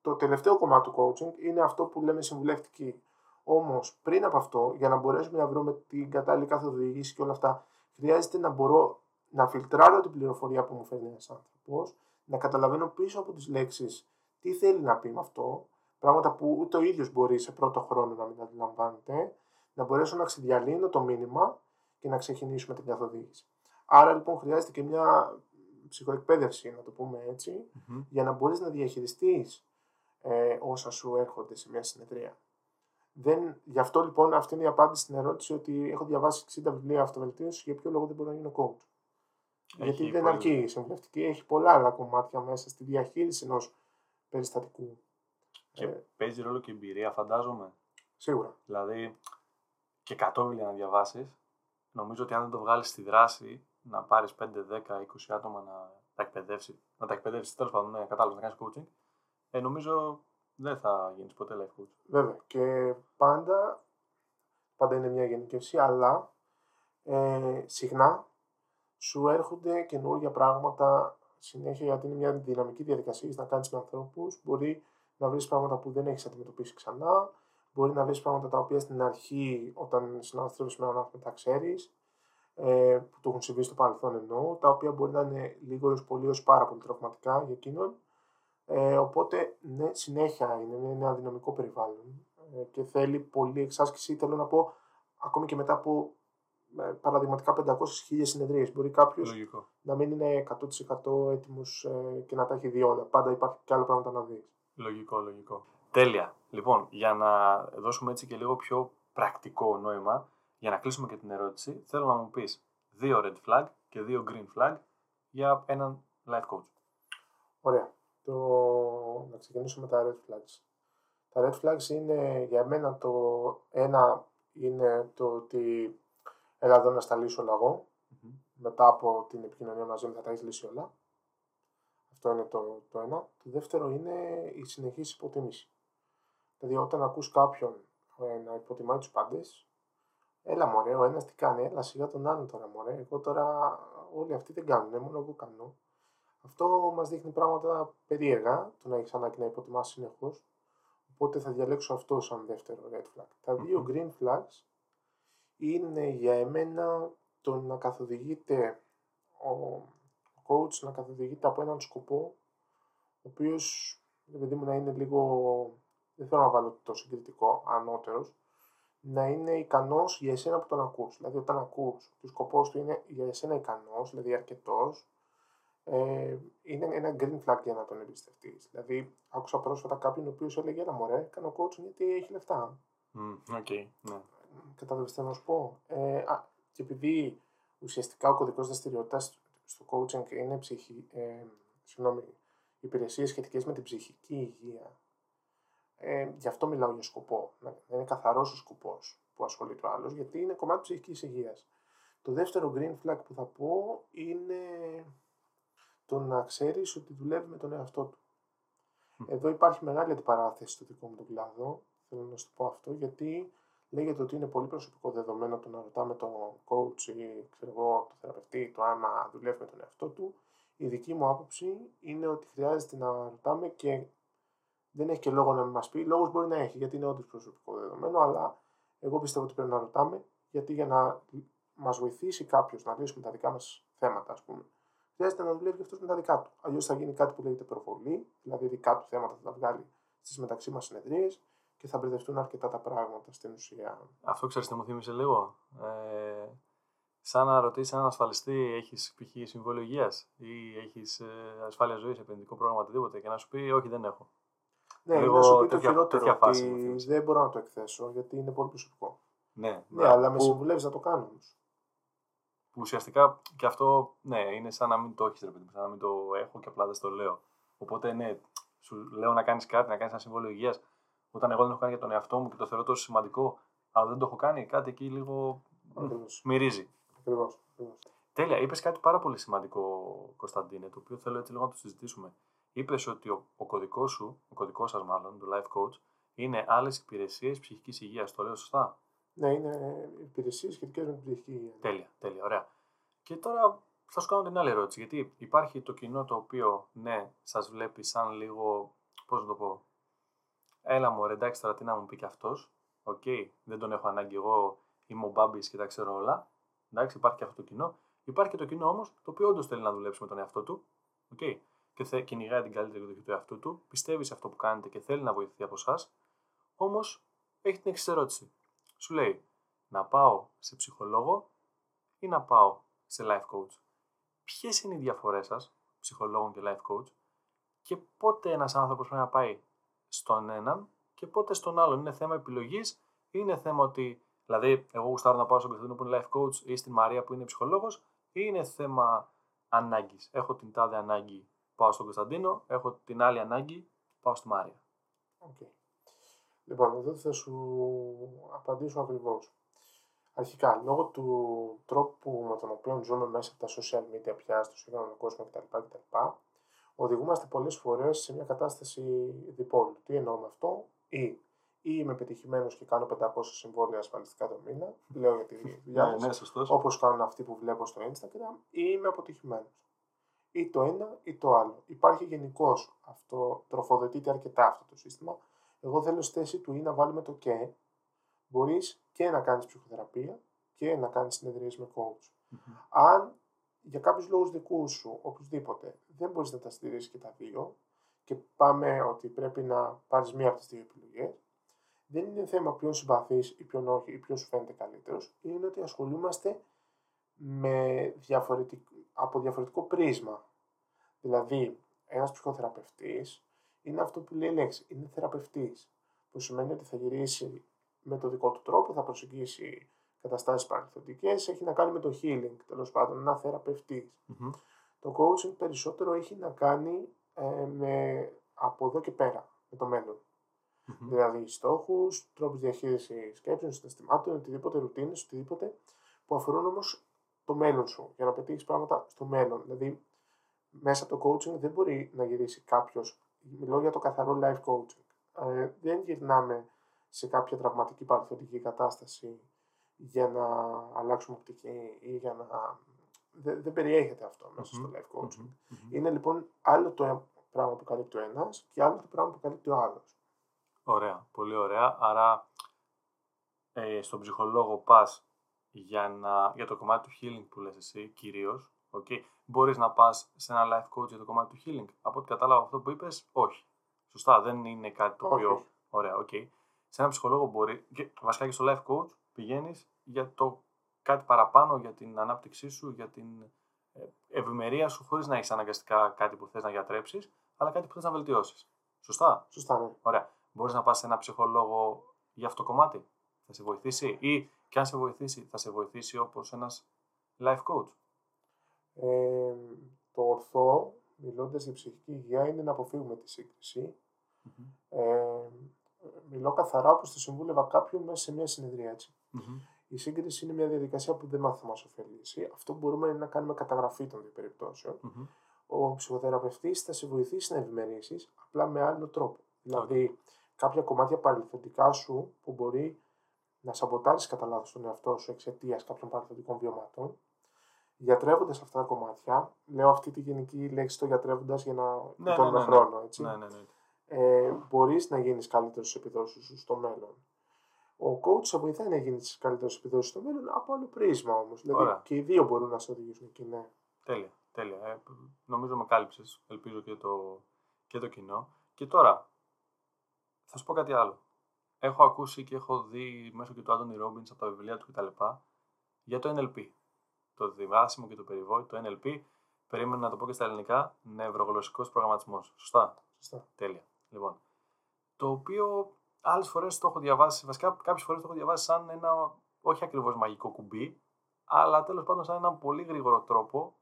το τελευταίο κομμάτι του coaching είναι αυτό που λέμε συμβουλευτική. Όμως, πριν από αυτό, για να μπορέσουμε να βρούμε την κατάλληλη καθοδήγηση και όλα αυτά, χρειάζεται να μπορώ να φιλτράρω την πληροφορία που μου φέρνει ένας άνθρωπος, να καταλαβαίνω πίσω από τις λέξεις τι θέλει να πει με αυτό, πράγματα που ούτε ο ίδιος μπορεί σε πρώτο χρόνο να μην αντιλαμβάνεται, να μπορέσω να ξεδιαλύνω το μήνυμα και να ξεκινήσουμε την καθοδήγηση. Άρα λοιπόν χρειάζεται και μια ψυχοεκπαίδευση, να το πούμε για να μπορείς να διαχειριστείς ε, όσα σου έρχονται σε μια συνεδρία. Δεν, γι' αυτό λοιπόν αυτή είναι η απάντηση στην ερώτηση ότι έχω διαβάσει 60 βιβλία αυτοβελτίωσης, για ποιο λόγο δεν μπορώ να γίνω coach. Γιατί δεν αρκεί η συμβουλευτική, έχει πολλά άλλα κομμάτια μέσα στη διαχείριση ενός περιστατικού. Και ε, παίζει ρόλο και η εμπειρία, φαντάζομαι. Σίγουρα. Δηλαδή, και 100 βιβλία να διαβάσεις, νομίζω ότι αν δεν το βγάλεις στη δράση, να πάρεις 5, 10, 20 άτομα να τα εκπαιδεύσει, να τα εκπαιδεύσεις τέλος πάντων, ναι, κατάλαβες να κάνεις coaching, ε, νομίζω δεν θα γίνεις ποτέ life coach. Βέβαια. Και πάντα, πάντα είναι μια γενικεύση, αλλά ε, συχνά σου έρχονται καινούργια πράγματα συνέχεια γιατί είναι μια δυναμική διαδικασία να κάνεις με ανθρώπους. Μπορεί να βρεις πράγματα που δεν έχεις αντιμετωπίσει ξανά. Μπορεί να βρεις πράγματα τα οποία στην αρχή, όταν συνανθρώπει με έναν άνθρωπο, τα ξέρεις, ε, που του έχουν συμβεί στο παρελθόν εννοώ, τα οποία μπορεί να είναι λίγο ή πολύ ω πάρα πολύ τραυματικά για εκείνον. Ε, οπότε, ναι, συνέχεια είναι ένα δυναμικό περιβάλλον ε, και θέλει πολλή εξάσκηση. Θέλω να πω, ακόμη και μετά από παραδειγματικά 500.000 συνεδρίες. Μπορεί κάποιος να μην είναι 100% έτοιμος ε, και να τα έχει δει όλα. Πάντα υπάρχει και άλλα πράγματα να δεις. Λογικό, λογικό. Τέλεια. Λοιπόν, για να δώσουμε έτσι και λίγο πιο πρακτικό νόημα, για να κλείσουμε και την ερώτηση, θέλω να μου πεις δύο red flag και δύο green flag για έναν life coach. Ωραία. Το... Να ξεκινήσουμε με τα red flags. Τα red flags είναι για μένα το ένα είναι το ότι έλα εδώ να στα λύσω όλα Μετά από την επικοινωνία μαζί μου θα τα έχεις λύσει όλα. Αυτό είναι το, το ένα. Το δεύτερο είναι η συνεχής υποτίμηση. Δηλαδή όταν ακούς κάποιον ε, να υποτιμάει τους πάντες, έλα μωρέ, ο ένας τι κάνει, έλα σιγά τον άλλον τώρα μωρέ, εγώ τώρα όλοι αυτοί δεν κάνουν, μόνο εγώ κάνω. Αυτό μας δείχνει πράγματα περίεργα, το να έχεις ανάγκη να υποτιμάς συνεχώς. Οπότε θα διαλέξω αυτό σαν δεύτερο red flag. Τα δύο green flags είναι για εμένα το να καθοδηγείται ο coach, να καθοδηγείται από έναν σκοπό, ο οποίος, επειδή μου να είναι λίγο, δεν θέλω να βάλω το συγκριτικό, ανώτερος, να είναι ικανός για εσένα που τον ακούς. Δηλαδή όταν ακούς και ο σκοπός του είναι για εσένα ικανός, δηλαδή αρκετός, ε, είναι ένα green flag για να τον εμπιστευτείς. Δηλαδή, άκουσα πρόσφατα κάποιον ο οποίος έλεγε: Ένα μωρέ, κάνω coach γιατί έχει λεφτά. Mm, okay, ναι. Κατάλαβες τι να σου πω. Ε, α, και επειδή ουσιαστικά ο κωδικός δραστηριότητας στο coaching είναι ψυχή, ε, συγγνώμη, υπηρεσίες σχετικές με την ψυχική υγεία. Ε, γι' αυτό μιλάω για σκοπό. Να είναι καθαρός ο σκοπός που ασχολείται ο άλλος, γιατί είναι κομμάτι ψυχικής υγείας. Το δεύτερο green flag που θα πω είναι το να ξέρεις ότι δουλεύει με τον εαυτό του. Εδώ υπάρχει μεγάλη αντιπαράθεση στο δικό μου τον κλάδο. Θέλω να σου το πω αυτό, γιατί λέγεται ότι είναι πολύ προσωπικό δεδομένο το να ρωτάμε τον coach ή ξέρω εγώ, το θεραπευτή το άμα δουλεύει με τον εαυτό του. Η δική μου άποψη είναι ότι χρειάζεται να ρωτάμε και δεν έχει και λόγο να μην μας πει. Λόγος μπορεί να έχει γιατί είναι όντως προσωπικό δεδομένο, αλλά εγώ πιστεύω ότι πρέπει να ρωτάμε γιατί για να μας βοηθήσει κάποιος να λύσουμε τα δικά μας θέματα, ας πούμε, χρειάζεται να δουλεύει αυτός με τα δικά του. Αλλιώς θα γίνει κάτι που λέγεται προβολή, δηλαδή δικά του θέματα θα τα βγάλει στις μεταξύ μας συνεδρίες και θα μπερδευτούν αρκετά τα πράγματα στην ουσία. Αυτό ξέρεις τι μου θύμισε λίγο. Ε, σαν να ρωτήσεις έναν ασφαλιστή, έχεις π.χ. συμβόλαιο υγείας ή έχεις ε, ασφάλεια ζωής, επενδυτικό πρόγραμμα, οτιδήποτε, και να σου πει Όχι, δεν έχω. Ναι, Λίγο να σου πει το τέτοια- χειρότερο, τέτοια φάση ότι μου θύμισε. δεν μπορώ να το εκθέσω γιατί είναι πολύ προσωπικό. Ναι, Ναι, αλλά με που, συμβουλεύεις να το κάνω όμως. που ουσιαστικά και αυτό ναι, είναι σαν να μην το έχεις, ρε παιδί μου, σαν να μην το έχω και απλά δεν στο λέω. Οπότε ναι, σου λέω να κάνεις κάτι, να κάνεις ένα συμβόλαιο υγείας, όταν εγώ δεν έχω κάνει για τον εαυτό μου και το θεωρώ τόσο σημαντικό, αλλά δεν το έχω κάνει, κάτι εκεί λίγο μ, Ακριβώς. μυρίζει. Ακριβώς. Τέλεια. Είπες κάτι πάρα πολύ σημαντικό, Κωνσταντίνε, το οποίο θέλω έτσι λίγο να το συζητήσουμε. Είπες ότι ο, ο κωδικός σου, ο κωδικός σας μάλλον, του Life Coach, είναι άλλες υπηρεσίες ψυχικής υγείας. Το λέω σωστά; Ναι, είναι υπηρεσίες σχετικές με την ψυχική υγεία. Τέλεια, τέλεια, ωραία. Και τώρα θα σου κάνω την άλλη ερώτηση. Γιατί υπάρχει το κοινό το οποίο, ναι, σας βλέπει σαν λίγο. Πώς να το πω. Έλα μωρέ, εντάξει, τώρα τι να μου πει κι αυτός. Οκ, δεν τον έχω ανάγκη εγώ. Είμαι ο Μπάμπης και τα ξέρω όλα. Εντάξει, υπάρχει και αυτό το κοινό. Υπάρχει και το κοινό όμως το οποίο όντως θέλει να δουλέψει με τον εαυτό του. Οκ. Και θε, κυνηγάει την καλύτερη εκδοχή του εαυτού του. Πιστεύει σε αυτό που κάνετε και θέλει να βοηθηθεί από εσάς. Όμως έχει την εξής ερώτηση. Σου λέει να πάω σε ψυχολόγο ή να πάω σε life coach; Ποιες είναι οι διαφορές σας, ψυχολόγων και life coach, και πότε ένας άνθρωπος πρέπει να πάει στον έναν και πότε στον άλλον. Είναι θέμα επιλογής ή είναι θέμα ότι, δηλαδή, εγώ γουστάρω να πάω στον Κωνσταντίνο που είναι life coach ή στην Μαρία που είναι ψυχολόγος, ή είναι θέμα ανάγκης. Έχω την τάδε ανάγκη, πάω στον Κωνσταντίνο, έχω την άλλη ανάγκη, πάω στη Μαρία. Οκ. Λοιπόν, εδώ θα σου απαντήσω ακριβώς. Αρχικά, λόγω του τρόπου με τον οποίο ζούμε μέσα από τα social media πια, στο σύγχρονο κόσμο κτλ. κτλ οδηγούμαστε πολλές φορές σε μια κατάσταση διπόλου. Τι εννοώ με αυτό, ή, ή είμαι πετυχημένος και κάνω 500 συμβόλαια ασφαλιστικά το μήνα, λέω για τη δουλειά ναι, μας, ναι, σωστός. όπως κάνουν αυτοί που βλέπω στο Instagram, ή είμαι αποτυχημένος. Ή το ένα ή το άλλο. Υπάρχει γενικώς αυτό, τροφοδοτείται αρκετά αυτό το σύστημα. Εγώ θέλω στη θέση του ή να βάλουμε το και. Μπορείς και να κάνεις ψυχοθεραπεία και να κάνεις συνεδρίες με coach. Αν για κάποιους λόγους δικούς σου, οποιοδήποτε, δεν μπορείς να τα στηρίσει και τα δύο, και πάμε ότι πρέπει να πάρεις μία από τις δύο επιλογές, δεν είναι θέμα ποιον συμπαθείς ή ποιον όχι, ή ποιο σου φαίνεται καλύτερος, είναι ότι ασχολούμαστε με διαφορετικ... από διαφορετικό πρίσμα. Δηλαδή, ένας ψυχοθεραπευτής είναι αυτό που λέει η λέξη, είναι θεραπευτής. Που σημαίνει ότι θα γυρίσει με το δικό του τρόπο, θα προσεγγίσει καταστάσεις παρελθοντικές, έχει να κάνει με το healing, τέλος πάντων, ένα θεραπευτής. Μμμ. Το coaching περισσότερο έχει να κάνει ε, με από εδώ και πέρα, με το μέλλον. Μμμ. Δηλαδή στόχους, τρόπους διαχείρισης σκέψεων, συναισθημάτων, οτιδήποτε ρουτίνες, οτιδήποτε που αφορούν όμως το μέλλον σου, για να πετύχεις πράγματα στο μέλλον. Δηλαδή, μέσα από το coaching δεν μπορεί να γυρίσει κάποιος. Μιλώ για το καθαρό life coaching. Ε, δεν γυρνάμε σε κάποια τραυματική παρελθοντική κατάσταση για να αλλάξουμε οπτική ή για να. Δεν, δεν περιέχεται αυτό μέσα στο Μμμ. life coaching. Μμμ. Μμμ. Είναι λοιπόν άλλο το πράγμα που καλύπτει ο ένας και άλλο το πράγμα που καλύπτει ο άλλος. Ωραία, πολύ ωραία. Άρα ε, στον ψυχολόγο πας για, να, για το κομμάτι του healing που λες εσύ κυρίως. Okay. Μπορείς να πας σε ένα life coach για το κομμάτι του healing. Από ό,τι κατάλαβα αυτό που είπες, όχι. Σωστά, δεν είναι κάτι το Όχι, οποίο... όχι. Ωραία, οκ. Σε ένα ψυχολόγο μπορεί, και βασικά και στο life coach πηγαίνεις για το κάτι παραπάνω, για την ανάπτυξή σου, για την ε, ευημερία σου, χωρίς να έχεις αναγκαστικά κάτι που θες να γιατρέψεις, αλλά κάτι που θες να βελτιώσεις. Σωστά; Σωστά, ναι. Ωραία. Μπορείς να πας σε ένα ψυχολόγο για αυτό το κομμάτι; Θα σε βοηθήσει, ή και αν σε βοηθήσει, θα σε βοηθήσει όπως ένας life coach; Ε, το ορθό, μιλώντας για ψυχική υγεία, είναι να αποφύγουμε τη σύγκριση. Ε, μιλώ καθαρά όπως το συμβούλευα κάποιον μέσα σε μια συνεδρία. Έτσι. Η σύγκριση είναι μια διαδικασία που δεν μάθαμε να μας ωφελήσει. Αυτό που μπορούμε είναι να κάνουμε καταγραφή των δύο περιπτώσεων. Ο ψυχοθεραπευτής θα σε βοηθήσει να ευημερήσεις, απλά με άλλο τρόπο. Δηλαδή, κάποια κομμάτια παρελθοντικά σου που μπορεί να σαμποτάρεις κατά λάθος τον εαυτό σου εξαιτίας κάποιων παρελθοντικών βιωμάτων, γιατρεύοντας αυτά τα κομμάτια, λέω αυτή τη γενική λέξη το γιατρεύοντας για να Ναι, γλιτώνουμε ναι, ναι, ναι. χρόνο, έτσι. Ναι, ναι, ναι. Ε, μπορείς να γίνεις καλύτερος στις επιδόσεις σου στο μέλλον. Ο coach σε βοηθάει να γίνει τις καλύτερες επιδόσεις στο μέλλον από άλλο πρίσμα όμως. Δηλαδή Ωραία. και οι δύο μπορούν να σε οδηγήσουν εκεί, ναι. Τέλεια. τέλεια. Ε, νομίζω με κάλυψες. Ελπίζω και το, και το κοινό. Και τώρα, θα σου πω κάτι άλλο. Έχω ακούσει και έχω δει μέσω και του Άντωνι Ρόμπινς από τα βιβλία του κτλ. για το NLP. Το διβάσιμο και το περιβόητο. Το NLP, περίμενα να το πω και στα ελληνικά, νευρογλωσσικός προγραμματισμός. Σωστά; Σωστά. Τέλεια. Λοιπόν. Το οποίο άλλες φορές το έχω διαβάσει, βασικά κάποιες φορές το έχω διαβάσει σαν ένα όχι ακριβώς μαγικό κουμπί, αλλά τέλος πάντων σαν έναν πολύ γρήγορο τρόπο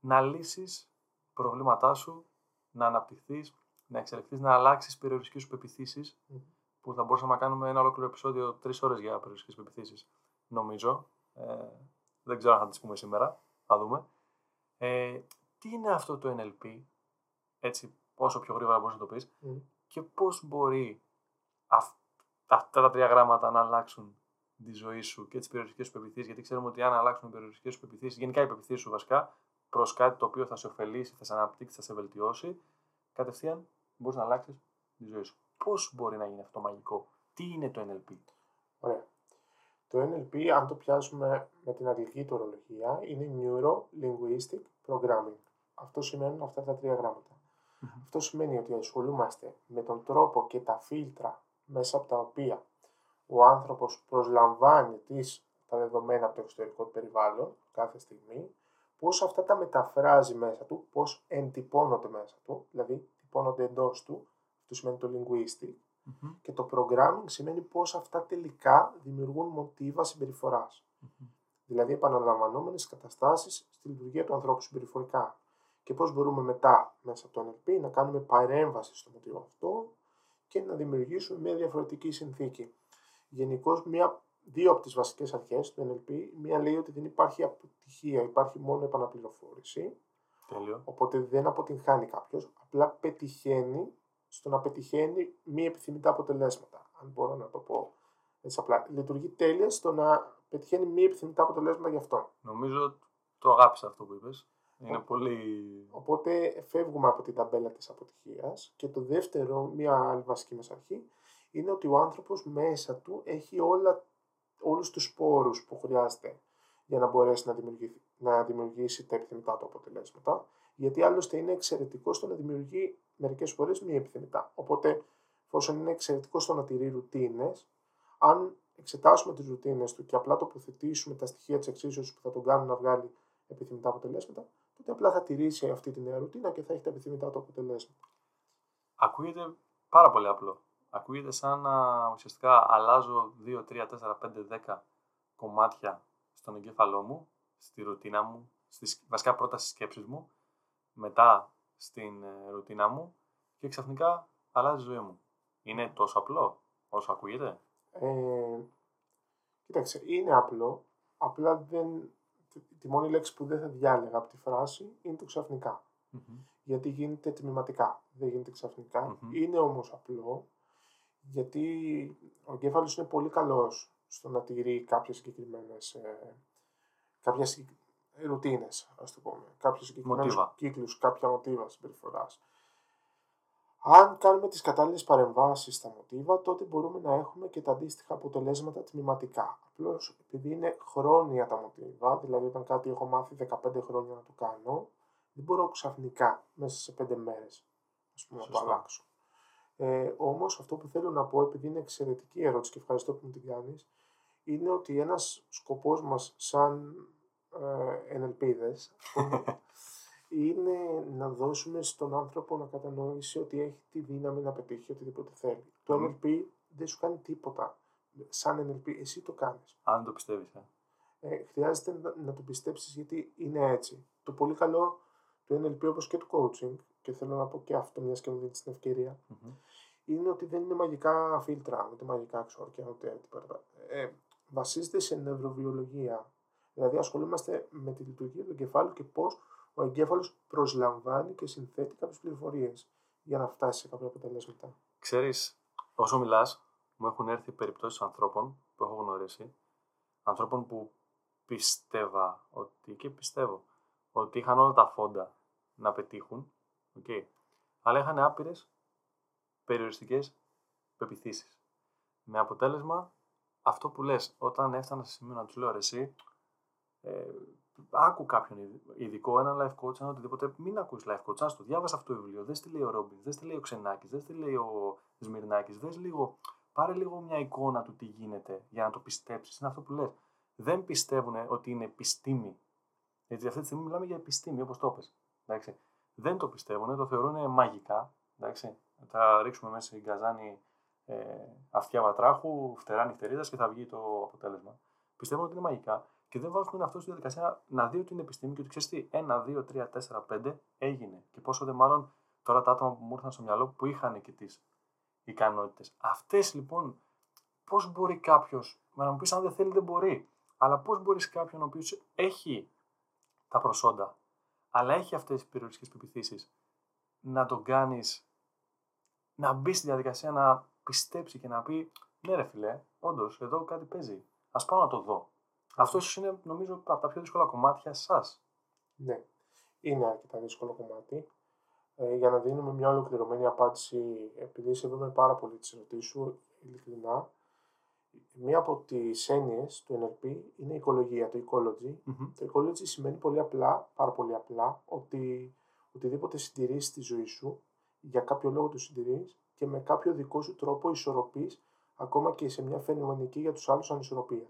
να λύσεις προβλήματά σου, να αναπτυχθείς, να εξελιχθείς, να αλλάξεις περιοριστικές σου πεπιθήσεις. Μμμ. Που θα μπορούσαμε να κάνουμε ένα ολόκληρο επεισόδιο τρεις ώρες για περιοριστικές πεπιθήσεις. Νομίζω. Ε, δεν ξέρω αν θα τις πούμε σήμερα. Θα δούμε. Ε, τι είναι αυτό το NLP, έτσι, όσο πιο γρήγορα μπορείς να το πεις, Μμ. και πώς μπορεί αυ- αυτά τα τρία γράμματα να αλλάξουν τη ζωή σου και τις περιοριστικές σου πεπιθήσεις, γιατί ξέρουμε ότι αν αλλάξουν οι περιοριστικές σου πεπιθήσεις, γενικά οι πεπιθήσεις σου βασικά, προς κάτι το οποίο θα σε ωφελήσει, θα σε αναπτύξει, θα σε βελτιώσει, κατευθείαν μπορείς να αλλάξεις τη ζωή σου. Πώς μπορεί να γίνει αυτό μαγικό, τι είναι το NLP. Ωραία. Το NLP, αν το πιάσουμε με την αγγλική του ορολογία, είναι Neuro Linguistic Programming. Αυτό σημαίνουν αυτά τα τρία γράμματα. Μμμ. Αυτό σημαίνει ότι ασχολούμαστε με τον τρόπο και τα φίλτρα μέσα από τα οποία ο άνθρωπος προσλαμβάνει τις, τα δεδομένα από το εξωτερικό του περιβάλλον κάθε στιγμή, πώς αυτά τα μεταφράζει μέσα του, πώς εντυπώνονται μέσα του, δηλαδή τυπώνονται εντός του, αυτό σημαίνει το linguistic, Μμμ. και το programming σημαίνει πώς αυτά τελικά δημιουργούν μοτίβα συμπεριφοράς. Μμμ. Δηλαδή επαναλαμβανόμενες καταστάσεις στη λειτουργία του ανθρώπου συμπεριφορικά. Και πώς μπορούμε μετά μέσα από το NLP να κάνουμε παρέμβαση στο μοτίβο αυτό και να δημιουργήσουμε μια διαφορετική συνθήκη. Γενικώ δύο από τις βασικές αρχές του NLP, μία λέει ότι δεν υπάρχει αποτυχία, υπάρχει μόνο επαναπληροφόρηση, Τέλειο. οπότε δεν αποτυγχάνει κάποιος, απλά πετυχαίνει στο να πετυχαίνει μη επιθυμητά αποτελέσματα, αν μπορώ να το πω έτσι απλά. Λειτουργεί τέλεια στο να πετυχαίνει μη επιθυμητά αποτελέσματα γι' αυτό. Νομίζω το αγάπησα αυτό που είπες. Είναι Ο- πολύ... Οπότε φεύγουμε από την ταμπέλα της αποτυχίας και το δεύτερο, μία άλλη βασική μας αρχή, είναι ότι ο άνθρωπος μέσα του έχει όλα, όλους τους σπόρους που χρειάζεται για να μπορέσει να δημιουργήσει, να δημιουργήσει τα επιθυμητά του αποτελέσματα, γιατί άλλωστε είναι εξαιρετικό στο να δημιουργεί μερικές φορές μη επιθυμητά. Οπότε, εφόσον είναι εξαιρετικό στο να τηρεί ρουτίνες, αν εξετάσουμε τις ρουτίνες του και απλά τοποθετήσουμε τα στοιχεία της εξίσωσης που θα τον κάνουν να βγάλει επιθυμητά αποτελέσματα, τότε απλά θα τηρήσει αυτή τη νέα ρουτίνα και θα έχει τα επιθυμητά του αποτελέσματα. Ακούγεται πάρα πολύ απλό. Ακούγεται σαν να ουσιαστικά αλλάζω 2, 3, 4, 5, 10 κομμάτια στον εγκέφαλό μου, στη ρουτίνα μου, στις, βασικά πρώτα στις σκέψεις μου, μετά στην ε, ρουτίνα μου και ξαφνικά αλλάζει η ζωή μου. Είναι τόσο απλό όσο ακούγεται; Ε, κοίταξε, είναι απλό, απλά δεν, τη μόνη λέξη που δεν θα διάλεγα από τη φράση είναι το ξαφνικά. Μμμ. Γιατί γίνεται τμηματικά, δεν γίνεται ξαφνικά. Μμμ. Είναι όμως απλό, γιατί ο εγκέφαλος είναι πολύ καλός στο να τηρεί κάποιες συγκεκριμένες ε, κάποιες συγκεκ- ρουτίνες, ας το πούμε. Κάποιους συγκεκριμένους Μοτίβα. κύκλους, κάποια μοτίβα συμπεριφοράς. Αν κάνουμε τις κατάλληλες παρεμβάσεις στα μοτίβα, τότε μπορούμε να έχουμε και τα αντίστοιχα αποτελέσματα τμηματικά. Απλώς επειδή είναι χρόνια τα μοτίβα, δηλαδή όταν κάτι έχω μάθει 15 χρόνια να το κάνω, δεν μπορώ ξαφνικά μέσα σε 5 μέρες ας πούμε, να το Σωστό. αλλάξω. Ε, όμως αυτό που θέλω να πω, επειδή είναι εξαιρετική ερώτηση και ευχαριστώ που μου την κάνεις, είναι ότι ένας σκοπός μας σαν ε, NLP'δες είναι να δώσουμε στον άνθρωπο να κατανοήσει ότι έχει τη δύναμη να πετύχει οτιδήποτε θέλει. Το Μμμ. NLP δεν σου κάνει τίποτα. Σαν NLP, εσύ το κάνεις. Αν το πιστεύεις. Ε. Ε, χρειάζεται να, να το πιστέψεις γιατί είναι έτσι. Το πολύ καλό του NLP όπως και του coaching, και θέλω να πω και αυτό μιας και μου δίνεις την ευκαιρία, Μμμ. είναι ότι δεν είναι μαγικά φίλτρα, ούτε μαγικά ξόρκια, ούτε τίποτα. Ε, βασίζεται σε νευροβιολογία. Δηλαδή ασχολούμαστε με τη λειτουργία του εγκεφάλου και πώς ο εγκέφαλος προσλαμβάνει και συνθέτει κάποιες πληροφορίες για να φτάσει σε κάποια αποτελέσματα. Ξέρεις, όσο μιλάς, μου έχουν έρθει περιπτώσεις ανθρώπων που έχω γνωρίσει, ανθρώπων που πίστευα ότι και πιστεύω ότι είχαν όλα τα φόντα να πετύχουν, okay, αλλά είχαν άπειρες περιοριστικές πεπιθήσεις. Με αποτέλεσμα αυτό που λες, όταν έφτανα σε σημείο να τους λέω ρε, εσύ, ε, άκου κάποιον ειδικό, ένα life coach, ένα οτιδήποτε, μην ακούει life coach, άστο, διάβασα αυτό το βιβλίο, δες τι λέει ο Ρόμπιν, δες τι λέει ο Ξενάκης, δες τι λέει ο Σμυρνάκης, δες λίγο, πάρε λίγο μια εικόνα του τι γίνεται για να το πιστέψεις, είναι αυτό που λες. Δεν πιστεύουν ότι είναι επιστήμη. Γιατί αυτή τη στιγμή μιλάμε για επιστήμη, όπως το πες. Εντάξει. Δεν το πιστεύουν, το θεωρούν μαγικά. Εντάξει. Θα ρίξουμε μέσα στην καζάνη ε, αυτιά βατράχου, φτερά νυχτερίδας και θα βγει το αποτέλεσμα. Πιστεύουν ότι είναι μαγικά και δεν βάζουν τον εαυτό στη διαδικασία να δει ότι είναι επιστήμη και ότι ξέρεις τι, ένα, δύο, τρία, τέσσερα, πέντε έγινε. Και πόσο δε μάλλον τώρα τα άτομα που μου ήρθαν στο μυαλό που είχαν και τις ικανότητες. Αυτές λοιπόν, πώς μπορεί κάποιος, να μου πεις αν δεν θέλει, δεν μπορεί. Αλλά πώς μπορείς κάποιον ο οποίος έχει τα προσόντα, αλλά έχει αυτές τις περιοριστικές πεπιθήσεις, να τον κάνεις να μπει στη διαδικασία να πιστέψει και να πει ναι, ρε φιλέ, όντως εδώ κάτι παίζει. Α πάω να το δω. Αυτός ίσω είναι, νομίζω, από τα πιο δύσκολα κομμάτια σας. Ναι, είναι αρκετά δύσκολο κομμάτι. Ε, για να δίνουμε μια ολοκληρωμένη απάντηση, επειδή σέβομαι πάρα πολύ τις ερωτήσεις σου, ειλικρινά, μία από τις έννοιες του NLP είναι η οικολογία, το ecology. Το ecology σημαίνει πολύ απλά, πάρα πολύ απλά, ότι οτιδήποτε συντηρείς στη ζωή σου, για κάποιο λόγο το συντηρείς και με κάποιο δικό σου τρόπο ισορροπείς ακόμα και σε μια φαινομενική για τους άλλους ανισορροπία.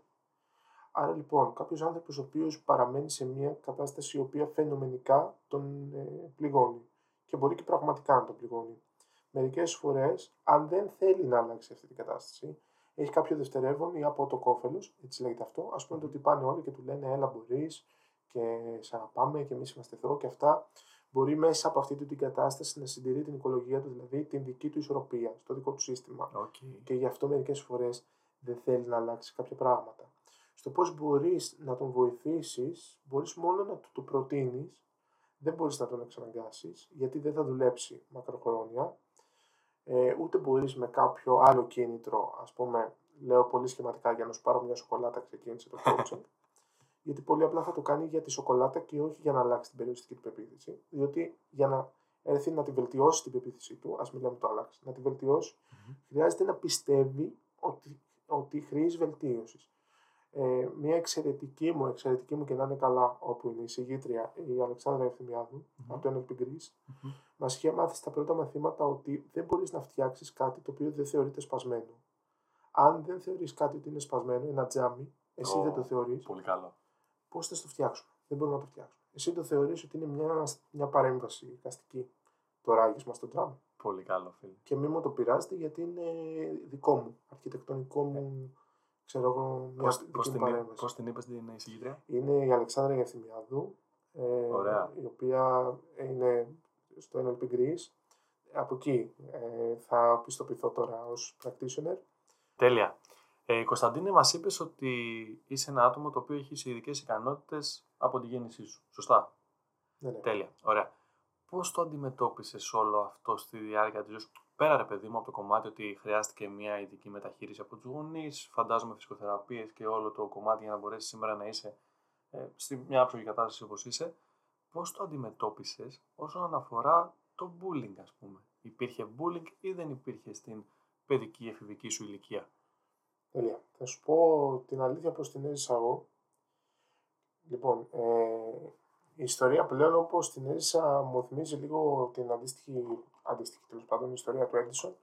Άρα λοιπόν, κάποιος άνθρωπος ο οποίος παραμένει σε μια κατάσταση η οποία φαινομενικά τον ε, πληγώνει και μπορεί και πραγματικά να τον πληγώνει. Μερικές φορές, αν δεν θέλει να αλλάξει αυτή την κατάσταση, έχει κάποιο δευτερεύον ή από το κόφελος, έτσι λέγεται αυτό. Α πούμε το ότι πάνε όλοι και του λένε Έλα, μπορείς και σε αγαπάμε και εμείς είμαστε εδώ και αυτά. Μπορεί μέσα από αυτή την κατάσταση να συντηρεί την οικολογία του, δηλαδή την δική του ισορροπία στο δικό του σύστημα. Okay. Και γι' αυτό μερικές φορές δεν θέλει να αλλάξει κάποια πράγματα. Στο πώς μπορείς να τον βοηθήσεις, μπορείς μόνο να του το προτείνεις, δεν μπορείς να τον εξαναγκάσεις, γιατί δεν θα δουλέψει μακροχρόνια ε, ούτε μπορείς με κάποιο άλλο κίνητρο, ας πούμε, λέω πολύ σχηματικά για να σου πάρω μια σοκολάτα ξεκίνησε το coaching, γιατί πολύ απλά θα το κάνει για τη σοκολάτα και όχι για να αλλάξει την περιοριστική του πεποίθηση, διότι για να έρθει να τη βελτιώσει την πεποίθησή του, ας μιλάμε το αλλάξεις, να τη βελτιώσει, χρειάζεται να πιστεύει ότι, ότι χρήζει βελτίωσης ε, μια εξαιρετική μου, εξαιρετική μου και να είναι καλά, όπου είναι η συγγήτρια, η Αλεξάνδρα Ευθυμιάδου, mm-hmm. από το NLP Greece, mm-hmm. μας είχε μάθει στα πρώτα μαθήματα ότι δεν μπορείς να φτιάξεις κάτι το οποίο δεν θεωρείται σπασμένο. Αν δεν θεωρείς κάτι ότι είναι σπασμένο, ένα τζάμι, εσύ oh, δεν το θεωρείς. Πολύ καλό. Πώς θα το φτιάξουμε; Δεν μπορούμε να το φτιάξουμε. Εσύ το θεωρείς ότι είναι μια, μια παρέμβαση εικαστική. Το ράγισμα στο τζάμι. Πολύ καλό, φίλε. Και μην μου το πειράζετε γιατί είναι δικό μου, αρχιτεκτονικό μου ξέρω εγώ, μια πώς, την, παρέμβαση. Πώς την είπες την εισηγήτρια; Είναι η Αλεξάνδρα Γευθυμιάδου, ε, η οποία είναι στο NLP Greece. Από εκεί ε, θα πιστοποιηθώ τώρα ως practitioner. Τέλεια. Ε, Κωνσταντίνε, μας είπες ότι είσαι ένα άτομο το οποίο έχει ειδικές ικανότητες από τη γέννησή σου. Σωστά; Ναι, ναι. Τέλεια. Ωραία. Πώς το αντιμετώπισες όλο αυτό στη διάρκεια της ζωής Πέρα ρε παιδί μου από το κομμάτι ότι χρειάστηκε μια ειδική μεταχείριση από του γονεί, φαντάζομαι φυσικοθεραπείες και όλο το κομμάτι για να μπορέσεις σήμερα να είσαι ε, στη μια άψογη κατάσταση όπως είσαι, πώς το αντιμετώπισες όσον αφορά το bullying, ας πούμε. Υπήρχε bullying ή δεν υπήρχε στην παιδική εφηβική σου ηλικία; Τέλεια. Θα σου πω την αλήθεια πώς την έζησα εγώ. Λοιπόν, ε, η ιστορία πλέον όπως την έζησα μου θυμίζει λίγο την αντίστοιχη αντίστοιχη τέλος πάντων η ιστορία του Έντισον.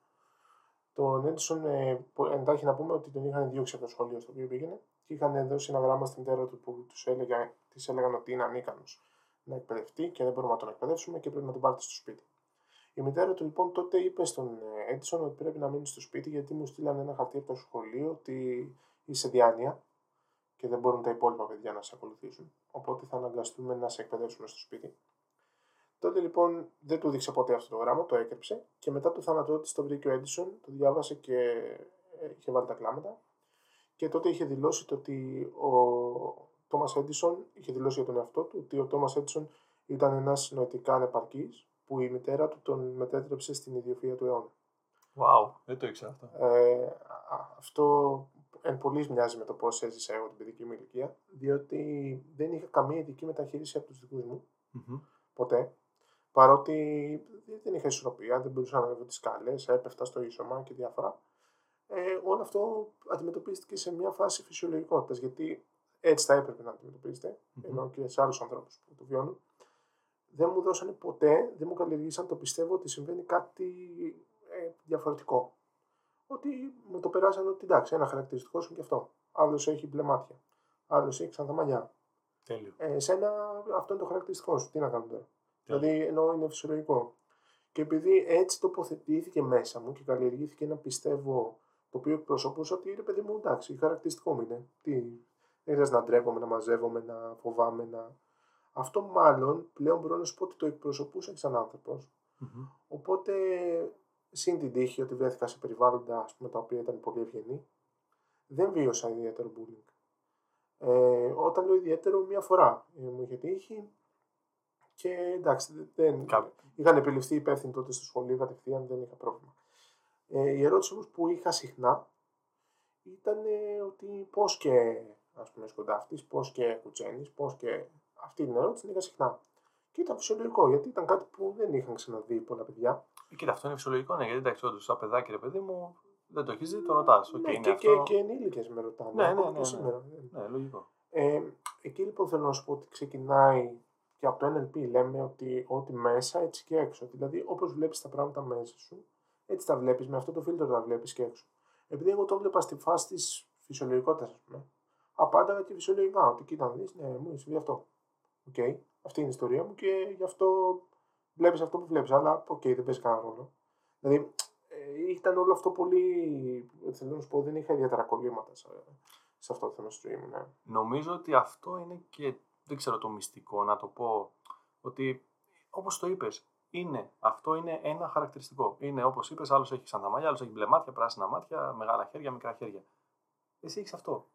Τον Έντισον ε, εντάχει να πούμε ότι τον είχαν διώξει από το σχολείο στο οποίο πήγαινε και είχαν δώσει ένα γράμμα στην μητέρα του που τους έλεγα, της έλεγαν ότι είναι ανίκανος να εκπαιδευτεί και δεν μπορούμε να τον εκπαιδεύσουμε και πρέπει να τον πάρετε στο σπίτι. Η μητέρα του λοιπόν τότε είπε στον Έντισον ότι πρέπει να μείνει στο σπίτι γιατί μου στείλαν ένα χαρτί από το σχολείο ότι είσαι διάνοια και δεν μπορούν τα υπόλοιπα παιδιά να σε ακολουθήσουν. Οπότε θα αναγκαστούμε να σε εκπαιδεύσουμε στο σπίτι. Τότε λοιπόν δεν του δείξε ποτέ αυτό το γράμμα, το έκρυψε και μετά το θάνατό της το βρήκε ο Έντισον, το διάβασε και ε, είχε βάλει τα κλάματα. Και τότε είχε δηλώσει το ότι ο Τόμας Έντισον είχε δηλώσει για τον εαυτό του ότι ο Τόμας Έντισον ήταν ένας νοητικά ανεπαρκής που η μητέρα του τον μετέτρεψε στην ιδιοφυα του αιώνα. Wow, δεν το ήξερα αυτό. Ε, αυτό εν πολύ μοιάζει με το πώς έζησα εγώ την παιδική μου ηλικία, διότι δεν είχα καμία ειδική μεταχείριση από τους δικούς μου. Mm-hmm. Ποτέ. Παρότι δεν είχα ισορροπία, δεν μπορούσα να ανέβω τις σκάλες, έπεφτα στο ίσωμα και διάφορα. Ε, όλο αυτό αντιμετωπίστηκε σε μια φάση φυσιολογικότητας. Γιατί έτσι θα έπρεπε να αντιμετωπίζεται, Μμμ. ενώ και σε άλλους ανθρώπους που το βιώνουν. Δεν μου δώσανε ποτέ, δεν μου καλλιεργήσαν το πιστεύω ότι συμβαίνει κάτι ε, διαφορετικό. Ότι μου το περάσανε ότι εντάξει, ένα χαρακτηριστικό σου και αυτό. Άλλος έχει μπλε μάτια. Άλλος έχει ξανθά μαλλιά. Τέλειο. Ε, εσένα αυτό είναι το χαρακτηριστικό σου. Τι να κάνω τώρα; Δηλαδή ενώ είναι φυσιολογικό. Και επειδή έτσι τοποθετήθηκε μέσα μου και καλλιεργήθηκε ένα πιστεύω το οποίο εκπροσωπούσε ότι είναι παιδί μου εντάξει, χαρακτηριστικό μου είναι. Τι, δεν χρειάζεται να ντρέπομαι, να μαζεύομαι, να φοβάμαι. Να... Αυτό μάλλον πλέον μπορώ να σου πω ότι το εκπροσωπούσα σαν άνθρωπος. Μμμ. Οπότε συν την τύχη ότι βρέθηκα σε περιβάλλοντα ας πούμε, τα οποία ήταν πολύ ευγενή, δεν βίωσα ιδιαίτερο bullying. Ε, όταν λέω ιδιαίτερο, μία φορά ε, μου είχε τύχει και εντάξει, δεν, Κα- είχαν επιληφθεί υπεύθυνοι τότε στο σχολείο κατευθείαν, δεν είχα πρόβλημα. Ε, η ερώτηση όμως που είχα συχνά ήταν ε, ότι πώς και ας πούμε σκοντάφτεις, πώς και κουτσαίνεις, πώς και αυτή την ερώτηση την είχα συχνά. Και ήταν φυσιολογικό γιατί ήταν κάτι που δεν είχαν ξαναδεί πολλά παιδιά. Ε, Κοίτα, αυτό είναι φυσιολογικό, ναι, γιατί εντάξει, όντως, σαν παιδάκι, ρε παιδί μου, δεν το έχεις δει, το ρωτάς. Οκ, ναι, είναι και, αυτό. και, και ενήλικες με ρωτάνε. Ναι, ακόμα ναι, και ναι, σήμερα. Ναι, λογικό. Ε, εκεί λοιπόν θέλω να σου πω ότι ξεκινάει και από το NLP λέμε ότι ό,τι μέσα έτσι και έξω. Δηλαδή όπως βλέπεις τα πράγματα μέσα σου, έτσι τα βλέπεις, με αυτό το φίλτρο τα βλέπεις και έξω. Επειδή εγώ το 'βλεπα στη φάση της φυσιολογικότητας, ας πούμε, απάνταγα και φυσιολογικά, ότι κοίτα να δεις, ναι, μου συμβαίνει αυτό. Οκ, αυτή είναι η ιστορία μου και γι' αυτό βλέπεις αυτό που βλέπεις, αλλά οκ, δεν παίζει κανένα ρόλο. Δηλαδή, ε, ήταν όλο αυτό πολύ, θέλω να σου πω, δεν είχα ιδιαίτερα κολλήματα σε, σε αυτό το θέμα στη ζωή μου, ναι. Νομίζω ότι αυτό είναι και, δεν ξέρω το μυστικό, να το πω, ότι όπως το είπες, είναι, αυτό είναι ένα χαρακτηριστικό. Είναι όπως είπες, άλλος έχει σαν τα μαλλιά, άλλος έχει μπλε μάτια, πράσινα μάτια, μεγάλα χέρια, μικρά χέρια. Εσύ έχεις αυτό.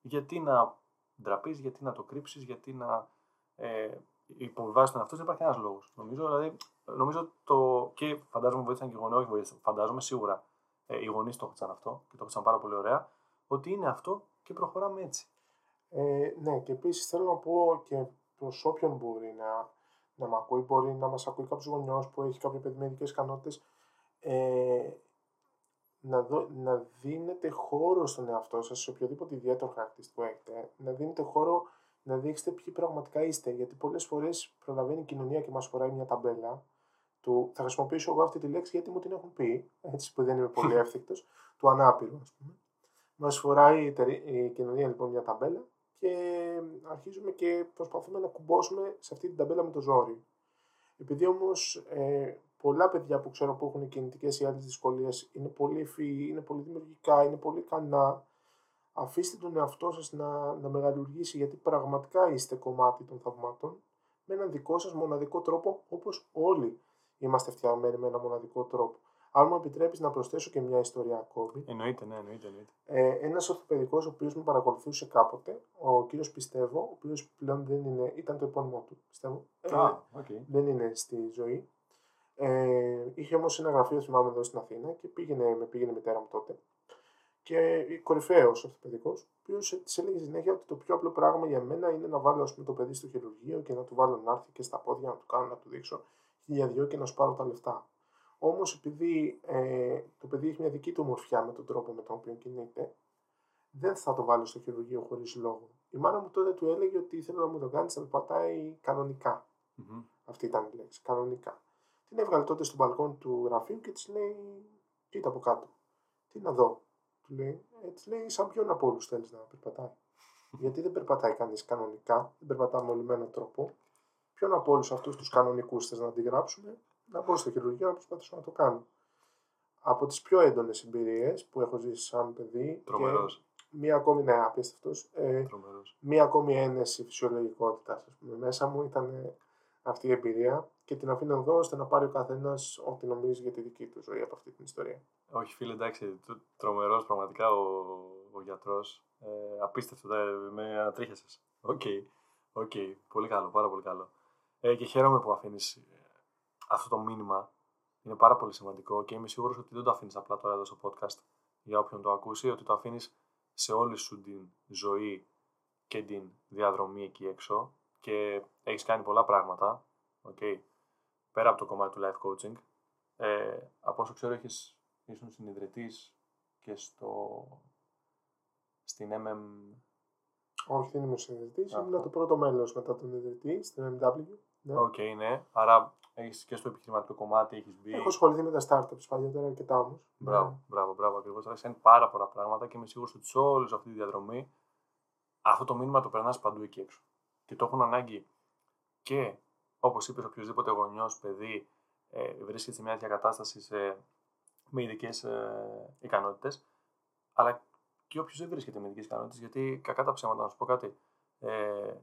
Γιατί να ντραπείς, γιατί να το κρύψεις, γιατί να ε, υποβιβάσεις τον εαυτό σου, δεν υπάρχει ένας λόγος. Νομίζω, δηλαδή, νομίζω το, και φαντάζομαι βοήθησαν και οι γονείς, όχι βοήθησαν, φαντάζομαι σίγουρα ε, οι γονείς το έδωσαν αυτό και το έδωσαν πάρα πολύ ωραία, ότι είναι αυτό και προχωράμε έτσι. Ε, ναι, και επίσης θέλω να πω και προς όποιον μπορεί να, να με ακούει, μπορεί να μας ακούει κάποιος γονιός που έχει κάποιο παιδί με ειδικές ικανότητες. Ε, να, δω, να δίνετε χώρο στον εαυτό σας σε οποιοδήποτε ιδιαίτερο χαρακτηριστικό έχετε. Να δίνετε χώρο να δείξετε ποιοι πραγματικά είστε. Γιατί πολλές φορές προλαβαίνει η κοινωνία και μας φοράει μια ταμπέλα του. Θα χρησιμοποιήσω εγώ αυτή τη λέξη γιατί μου την έχουν πει, έτσι που δεν είμαι πολύ εύθυκτος, του ανάπηρου, ας πούμε. Μας φοράει η, εταιρεία- η κοινωνία λοιπόν μια ταμπέλα και αρχίζουμε και προσπαθούμε να κουμπώσουμε σε αυτή την ταμπέλα με το ζόρι. Επειδή όμως ε, πολλά παιδιά που ξέρω που έχουν κινητικές ή άλλες δυσκολίες είναι πολύ ευφυεί, είναι πολύ δημιουργικά, είναι πολύ ικανά, αφήστε τον εαυτό σας να, να μεγαλουργήσει γιατί πραγματικά είστε κομμάτι των θαυμάτων με έναν δικό σας μοναδικό τρόπο όπως όλοι είμαστε φτιαγμένοι με ένα μοναδικό τρόπο. Αν μου επιτρέπεις να προσθέσω και μια ιστορία ακόμη. Εννοείται, ναι, εννοείται. εννοείται. Ε, Ένας ορθοπαιδικός ο οποίος με παρακολουθούσε κάποτε, ο κύριος Πιστεύω, ο οποίος πλέον δεν είναι, ήταν το επώνυμό του, πιστεύω. Ε, Α, οκ. δεν είναι στη ζωή. Ε, είχε όμως ένα γραφείο, θυμάμαι, εδώ στην Αθήνα και πήγαινε, με πήγαινε η μητέρα μου τότε. Και κορυφαίος ορθοπαιδικός, ο οποίος της έλεγε συνέχεια ότι το πιο απλό πράγμα για μένα είναι να βάλω ας πούμε, το παιδί στο χειρουργείο και να του βάλω να έρθει και στα πόδια να του κάνω να του δείξω χίλια δυο και να σου πάρω τα λεφτά. Όμως επειδή ε, το παιδί έχει μια δική του ομορφιά με τον τρόπο με τον οποίο κινείται, δεν θα το βάλω στο χειρουργείο χωρίς λόγο. Η μάνα μου τότε του έλεγε ότι ήθελε να μου το κάνεις να το πατάει κανονικά. Μμμ. Αυτή ήταν η λέξη, κανονικά. Την έβγαλε τότε στο μπαλκόνι του γραφείου και της λέει: Κοίτα από κάτω. Τι να δω. Του λέει: ε, της λέει: Σαν ποιον από όλους θέλεις να περπατάει. Γιατί δεν περπατάει κανείς κανονικά, δεν περπατά με ολυμένο τρόπο. Ποιον από όλους αυτούς τους κανονικούς θες να αντιγράψουμε, να μπω στο χειρουργείο να προσπαθήσω να το κάνω. Από τις πιο έντονες εμπειρίες που έχω ζήσει σαν παιδί. Τρομερός. Και μία ακόμη, ναι, απίστευτος. Ε, Τρομερός. μία ακόμη ένεση φυσιολογικότητας, ας πούμε, μέσα μου ήταν ε, αυτή η εμπειρία και την αφήνω εδώ ώστε να πάρει ο καθένας ό,τι νομίζει για τη δική του ζωή από αυτή την ιστορία. Όχι, φίλε, εντάξει, τρομερός πραγματικά ο, ο γιατρός. Ε, απίστευτο, δε, με ανατρίχιασες. Ok, ok, πολύ καλό, πάρα πολύ καλό. Ε, και χαίρομαι που αφήνεις αυτό το μήνυμα. Είναι πάρα πολύ σημαντικό και είμαι σίγουρος ότι δεν το αφήνεις απλά τώρα εδώ στο podcast για όποιον το ακούσει, ότι το αφήνεις σε όλη σου την ζωή και την διαδρομή εκεί έξω και έχεις κάνει πολλά πράγματα, okay, πέρα από το κομμάτι του life coaching. Ε, από όσο ξέρω έχεις, ήσουν συνειδητής και και στο... στην MM... Όχι, δεν ήμουν συνειδητής. Αυτό. Ήμουν το πρώτο μέλος μετά τον ιδρυτή στην MW. Ναι. Οκέι, ναι. Άρα έχεις και στο επιχειρηματικό κομμάτι, έχεις μπει... Έχω ασχοληθεί με τα startups παλιότερα αρκετά όμως. Μπράβο, μπράβο, μπράβο. Ακριβώς. Θα είναι πάρα πολλά πράγματα και είμαι σίγουρος ότι σε όλη αυτή τη διαδρομή αυτό το μήνυμα το περνάς παντού εκεί έξω. Και το έχουν ανάγκη και όπως είπες, οποιοδήποτε γονιός, παιδί ε, βρίσκεται σε μια τέτοια κατάσταση σε, με ειδικές ε, ικανότητες, αλλά και όποιος δεν βρίσκεται με ειδικές ικανότητες, γιατί κακά τα ψέματα, να σου πω κάτι. Ε,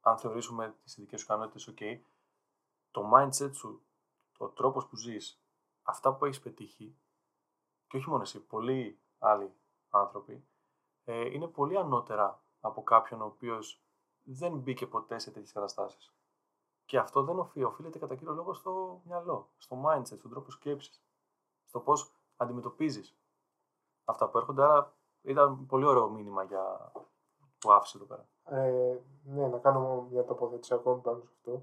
αν θεωρήσουμε τις ειδικές σου ικανότητες, OK, το mindset σου, ο τρόπος που ζεις, αυτά που έχεις πετύχει, και όχι μόνο εσύ, πολλοί άλλοι άνθρωποι, ε, είναι πολύ ανώτερα από κάποιον ο οποίος δεν μπήκε ποτέ σε τέτοιες καταστάσεις. Και αυτό δεν οφείλει, οφείλεται κατά κύριο λόγο στο μυαλό, στο mindset, στον τρόπο σκέψης, στο πώς αντιμετωπίζεις αυτά που έρχονται. Άρα ήταν πολύ ωραίο μήνυμα για... που άφησε εδώ πέρα. Ε, ναι, να κάνω μια τοποθέτηση ακόμη πάνω σε αυτό.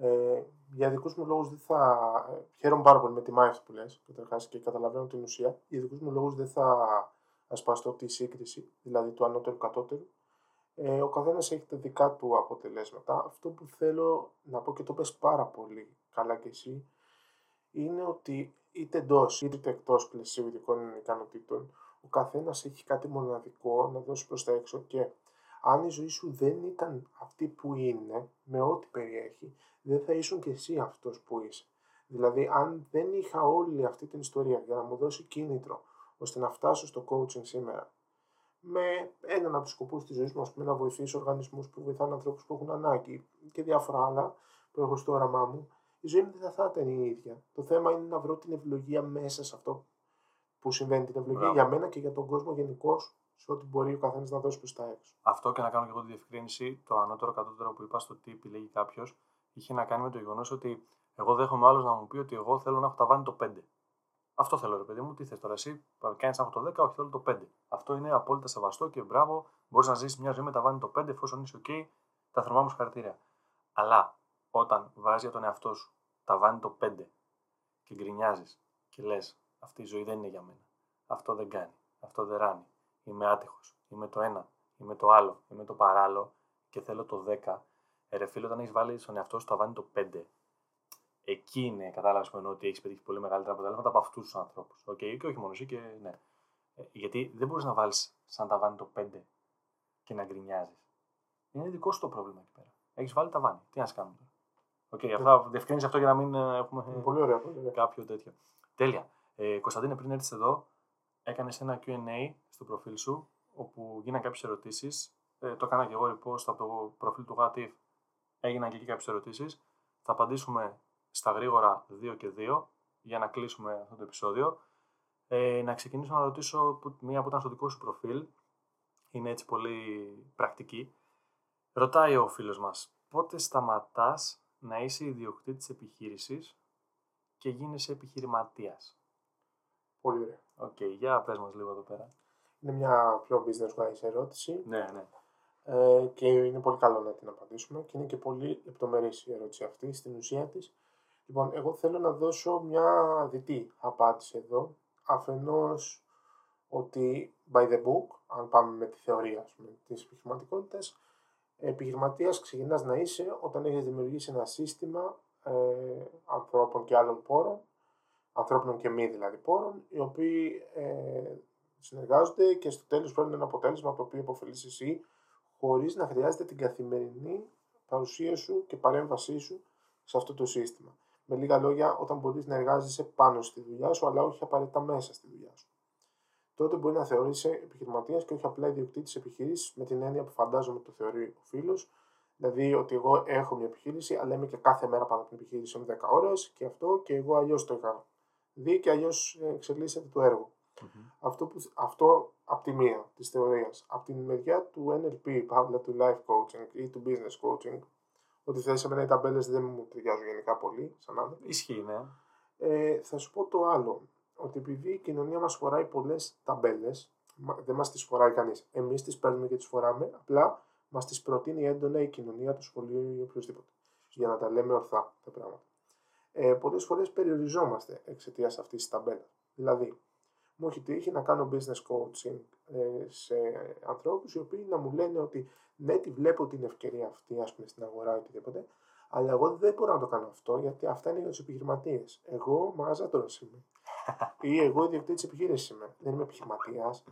Ε, για δικούς μου λόγους δεν θα. ε, Χαίρομαι πάρα πολύ με τη μάχη που λες, καταρχάς και καταλαβαίνω την ουσία. Για δικούς μου λόγους δεν θα ασπαστώ τη σύγκριση, δηλαδή του ανώτερου κατώτερου. Ε, ο καθένας έχει τα δικά του αποτελέσματα. Αυτό που θέλω να πω και το πες πάρα πολύ καλά κι εσύ, είναι ότι είτε εντός είτε εκτός πλαισίου ειδικών ικανοτήτων, ο καθένας έχει κάτι μοναδικό να δώσει προς τα έξω και αν η ζωή σου δεν ήταν αυτή που είναι, με ό,τι περιέχει, δεν θα ήσουν και εσύ αυτός που είσαι. Δηλαδή, αν δεν είχα όλη αυτή την ιστορία για να μου δώσει κίνητρο, ώστε να φτάσω στο coaching σήμερα, με έναν από τους σκοπούς της ζωής μου, ας πούμε, να βοηθήσω οργανισμούς που βοηθάνε ανθρώπους που έχουν ανάγκη και διάφορα άλλα που έχω στο όραμά μου, η ζωή μου δεν θα ήταν η ίδια. Το θέμα είναι να βρω την ευλογία μέσα σε αυτό που συμβαίνει. Την ευλογία Μπράβο. για μένα και για τον κόσμο γενικώς, σε ό,τι μπορεί ο καθένας να δώσει προς τα έξω. Αυτό και να κάνω και εγώ τη διευκρίνηση, το ανώτερο κατώτερο που είπα στο τι επιλέγει κάποιος, είχε να κάνει με το γεγονός ότι εγώ δέχομαι άλλος να μου πει ότι εγώ θέλω να έχω ταβάνι το 5. Αυτό θέλω, ρε παιδί μου. Τι θες τώρα, εσύ κάνεις να έχω το 10, όχι θέλω το 5. Αυτό είναι απόλυτα σεβαστό και μπράβο. Μπορείς να ζήσεις μια ζωή με ταβάνι το 5 εφόσον είσαι OK, τα θερμά μου συγχαρητήρια. Αλλά όταν βάζεις για τον εαυτό σου ταβάνι το 5 και γκρινιάζεις και λες, αυτή η ζωή δεν είναι για μένα. Αυτό δεν κάνει. Αυτό δεν ράνει. Είμαι άτυχος. Είμαι το ένα. Είμαι το άλλο. Είμαι το παράλληλο και θέλω το 10. Ε, ρε φίλε, όταν έχεις βάλει στον εαυτό σου ταβάνι το 5, εκεί είναι, κατάλαβες που εννοώ ότι έχεις πετύχει πολύ μεγαλύτερα αποτελέσματα από αυτούς τους ανθρώπους. Okay, και όχι μόνο εσύ και ναι. Ε, γιατί δεν μπορείς να βάλεις σαν ταβάνι το 5 και να γκρινιάζεις. Είναι δικό σου το πρόβλημα εκεί πέρα. Έχεις βάλει ταβάνι. Τι να σε κάνουμε τώρα. Οκ, okay, αυτά διευκρίνησε αυτό για να μην ε, έχουμε Είναι πολύ ωραία, πολύ ωραία. κάποιο τέτοιο. Τέλεια. Ε, Κωνσταντίνε, πριν έρθεις εδώ, έκανες ένα Q&A στο προφίλ σου, όπου γίνανε κάποιες ερωτήσεις. Ε, το έκανα και εγώ repost από το προφίλ του Gatif. Έγιναν και εκεί κάποιες ερωτήσεις. Θα απαντήσουμε στα γρήγορα 2 και 2 για να κλείσουμε αυτό το επεισόδιο. Ε, να ξεκινήσω να ρωτήσω που, μία που ήταν στο δικό σου προφίλ. Είναι έτσι πολύ πρακτική. Ρωτάει ο φίλος μας, πότε σταματάς να είσαι ιδιοκτήτης επιχείρησης και γίνεσαι επιχειρηματίας; Πολύ ωραία. Οκ, για πες μας λίγο εδώ πέρα. Είναι μια πιο business wise ερώτηση Ναι, ναι. ε, και είναι πολύ καλό να την απαντήσουμε και είναι και πολύ λεπτομερής η ερώτηση αυτή στην ουσία της. Λοιπόν, εγώ θέλω να δώσω μια διτή απάντηση εδώ. Αφενός ότι by the book, αν πάμε με τη θεωρία ας πούμε, της επιχειρηματικότητας, επιχειρηματίας ξεκινάς να είσαι όταν έχεις δημιουργήσει ένα σύστημα ε, ανθρώπων και άλλων πόρων, ανθρώπινων και μη δηλαδή πόρων, οι οποίοι ε, συνεργάζονται και στο τέλος φέρνουν ένα αποτέλεσμα από το οποίο υποφελείς εσύ, χωρίς να χρειάζεται την καθημερινή παρουσία σου και παρέμβασή σου σε αυτό το σύστημα. Με λίγα λόγια, όταν μπορείς να εργάζεσαι πάνω στη δουλειά σου, αλλά όχι απαραίτητα μέσα στη δουλειά σου. Τότε μπορεί να θεωρείσαι επιχειρηματίας και όχι απλά ιδιοκτήτης επιχείρηση με την έννοια που φαντάζομαι το θεωρεί ο φίλος. Δηλαδή ότι εγώ έχω μια επιχείρηση, αλλά είμαι και κάθε μέρα πάνω από την επιχείρηση με 10 ώρες και αυτό και εγώ αλλιώς το είχα δει και αλλιώς εξελίσσεται το έργο. Αυτό, που, αυτό από τη μία της θεωρίας. Από την μεριά του NLP, παύλα του life coaching ή του business coaching, ότι θέσει εμένα οι ταμπέλες δεν μου ταιριάζουν γενικά πολύ, σαν άνθρωπο. Ισχύει, ναι. Ε, θα σου πω το άλλο. Ότι επειδή η κοινωνία μας φοράει πολλές ταμπέλες, δεν μας τις φοράει κανείς. Εμείς τις παίρνουμε και τις φοράμε, απλά μας τις προτείνει έντονα η κοινωνία, το σχολείο ή οποιοδήποτε. Για να τα λέμε ορθά τα πράγματα. Ε, Πολλές φορές περιοριζόμαστε εξαιτίας αυτής της ταμπέλας. Δηλαδή, μου έχει τύχει να κάνω business coaching ε, σε ανθρώπους οι οποίοι να μου λένε ότι ναι, τη βλέπω την ευκαιρία αυτή, ας πούμε, στην αγορά ή οτιδήποτε, αλλά εγώ δεν μπορώ να το κάνω αυτό γιατί αυτά είναι για τους επιχειρηματίες. Εγώ μαγαζάτορα είμαι. ή εγώ ιδιοκτήτης επιχείρησης είμαι. Δεν είμαι επιχειρηματίας.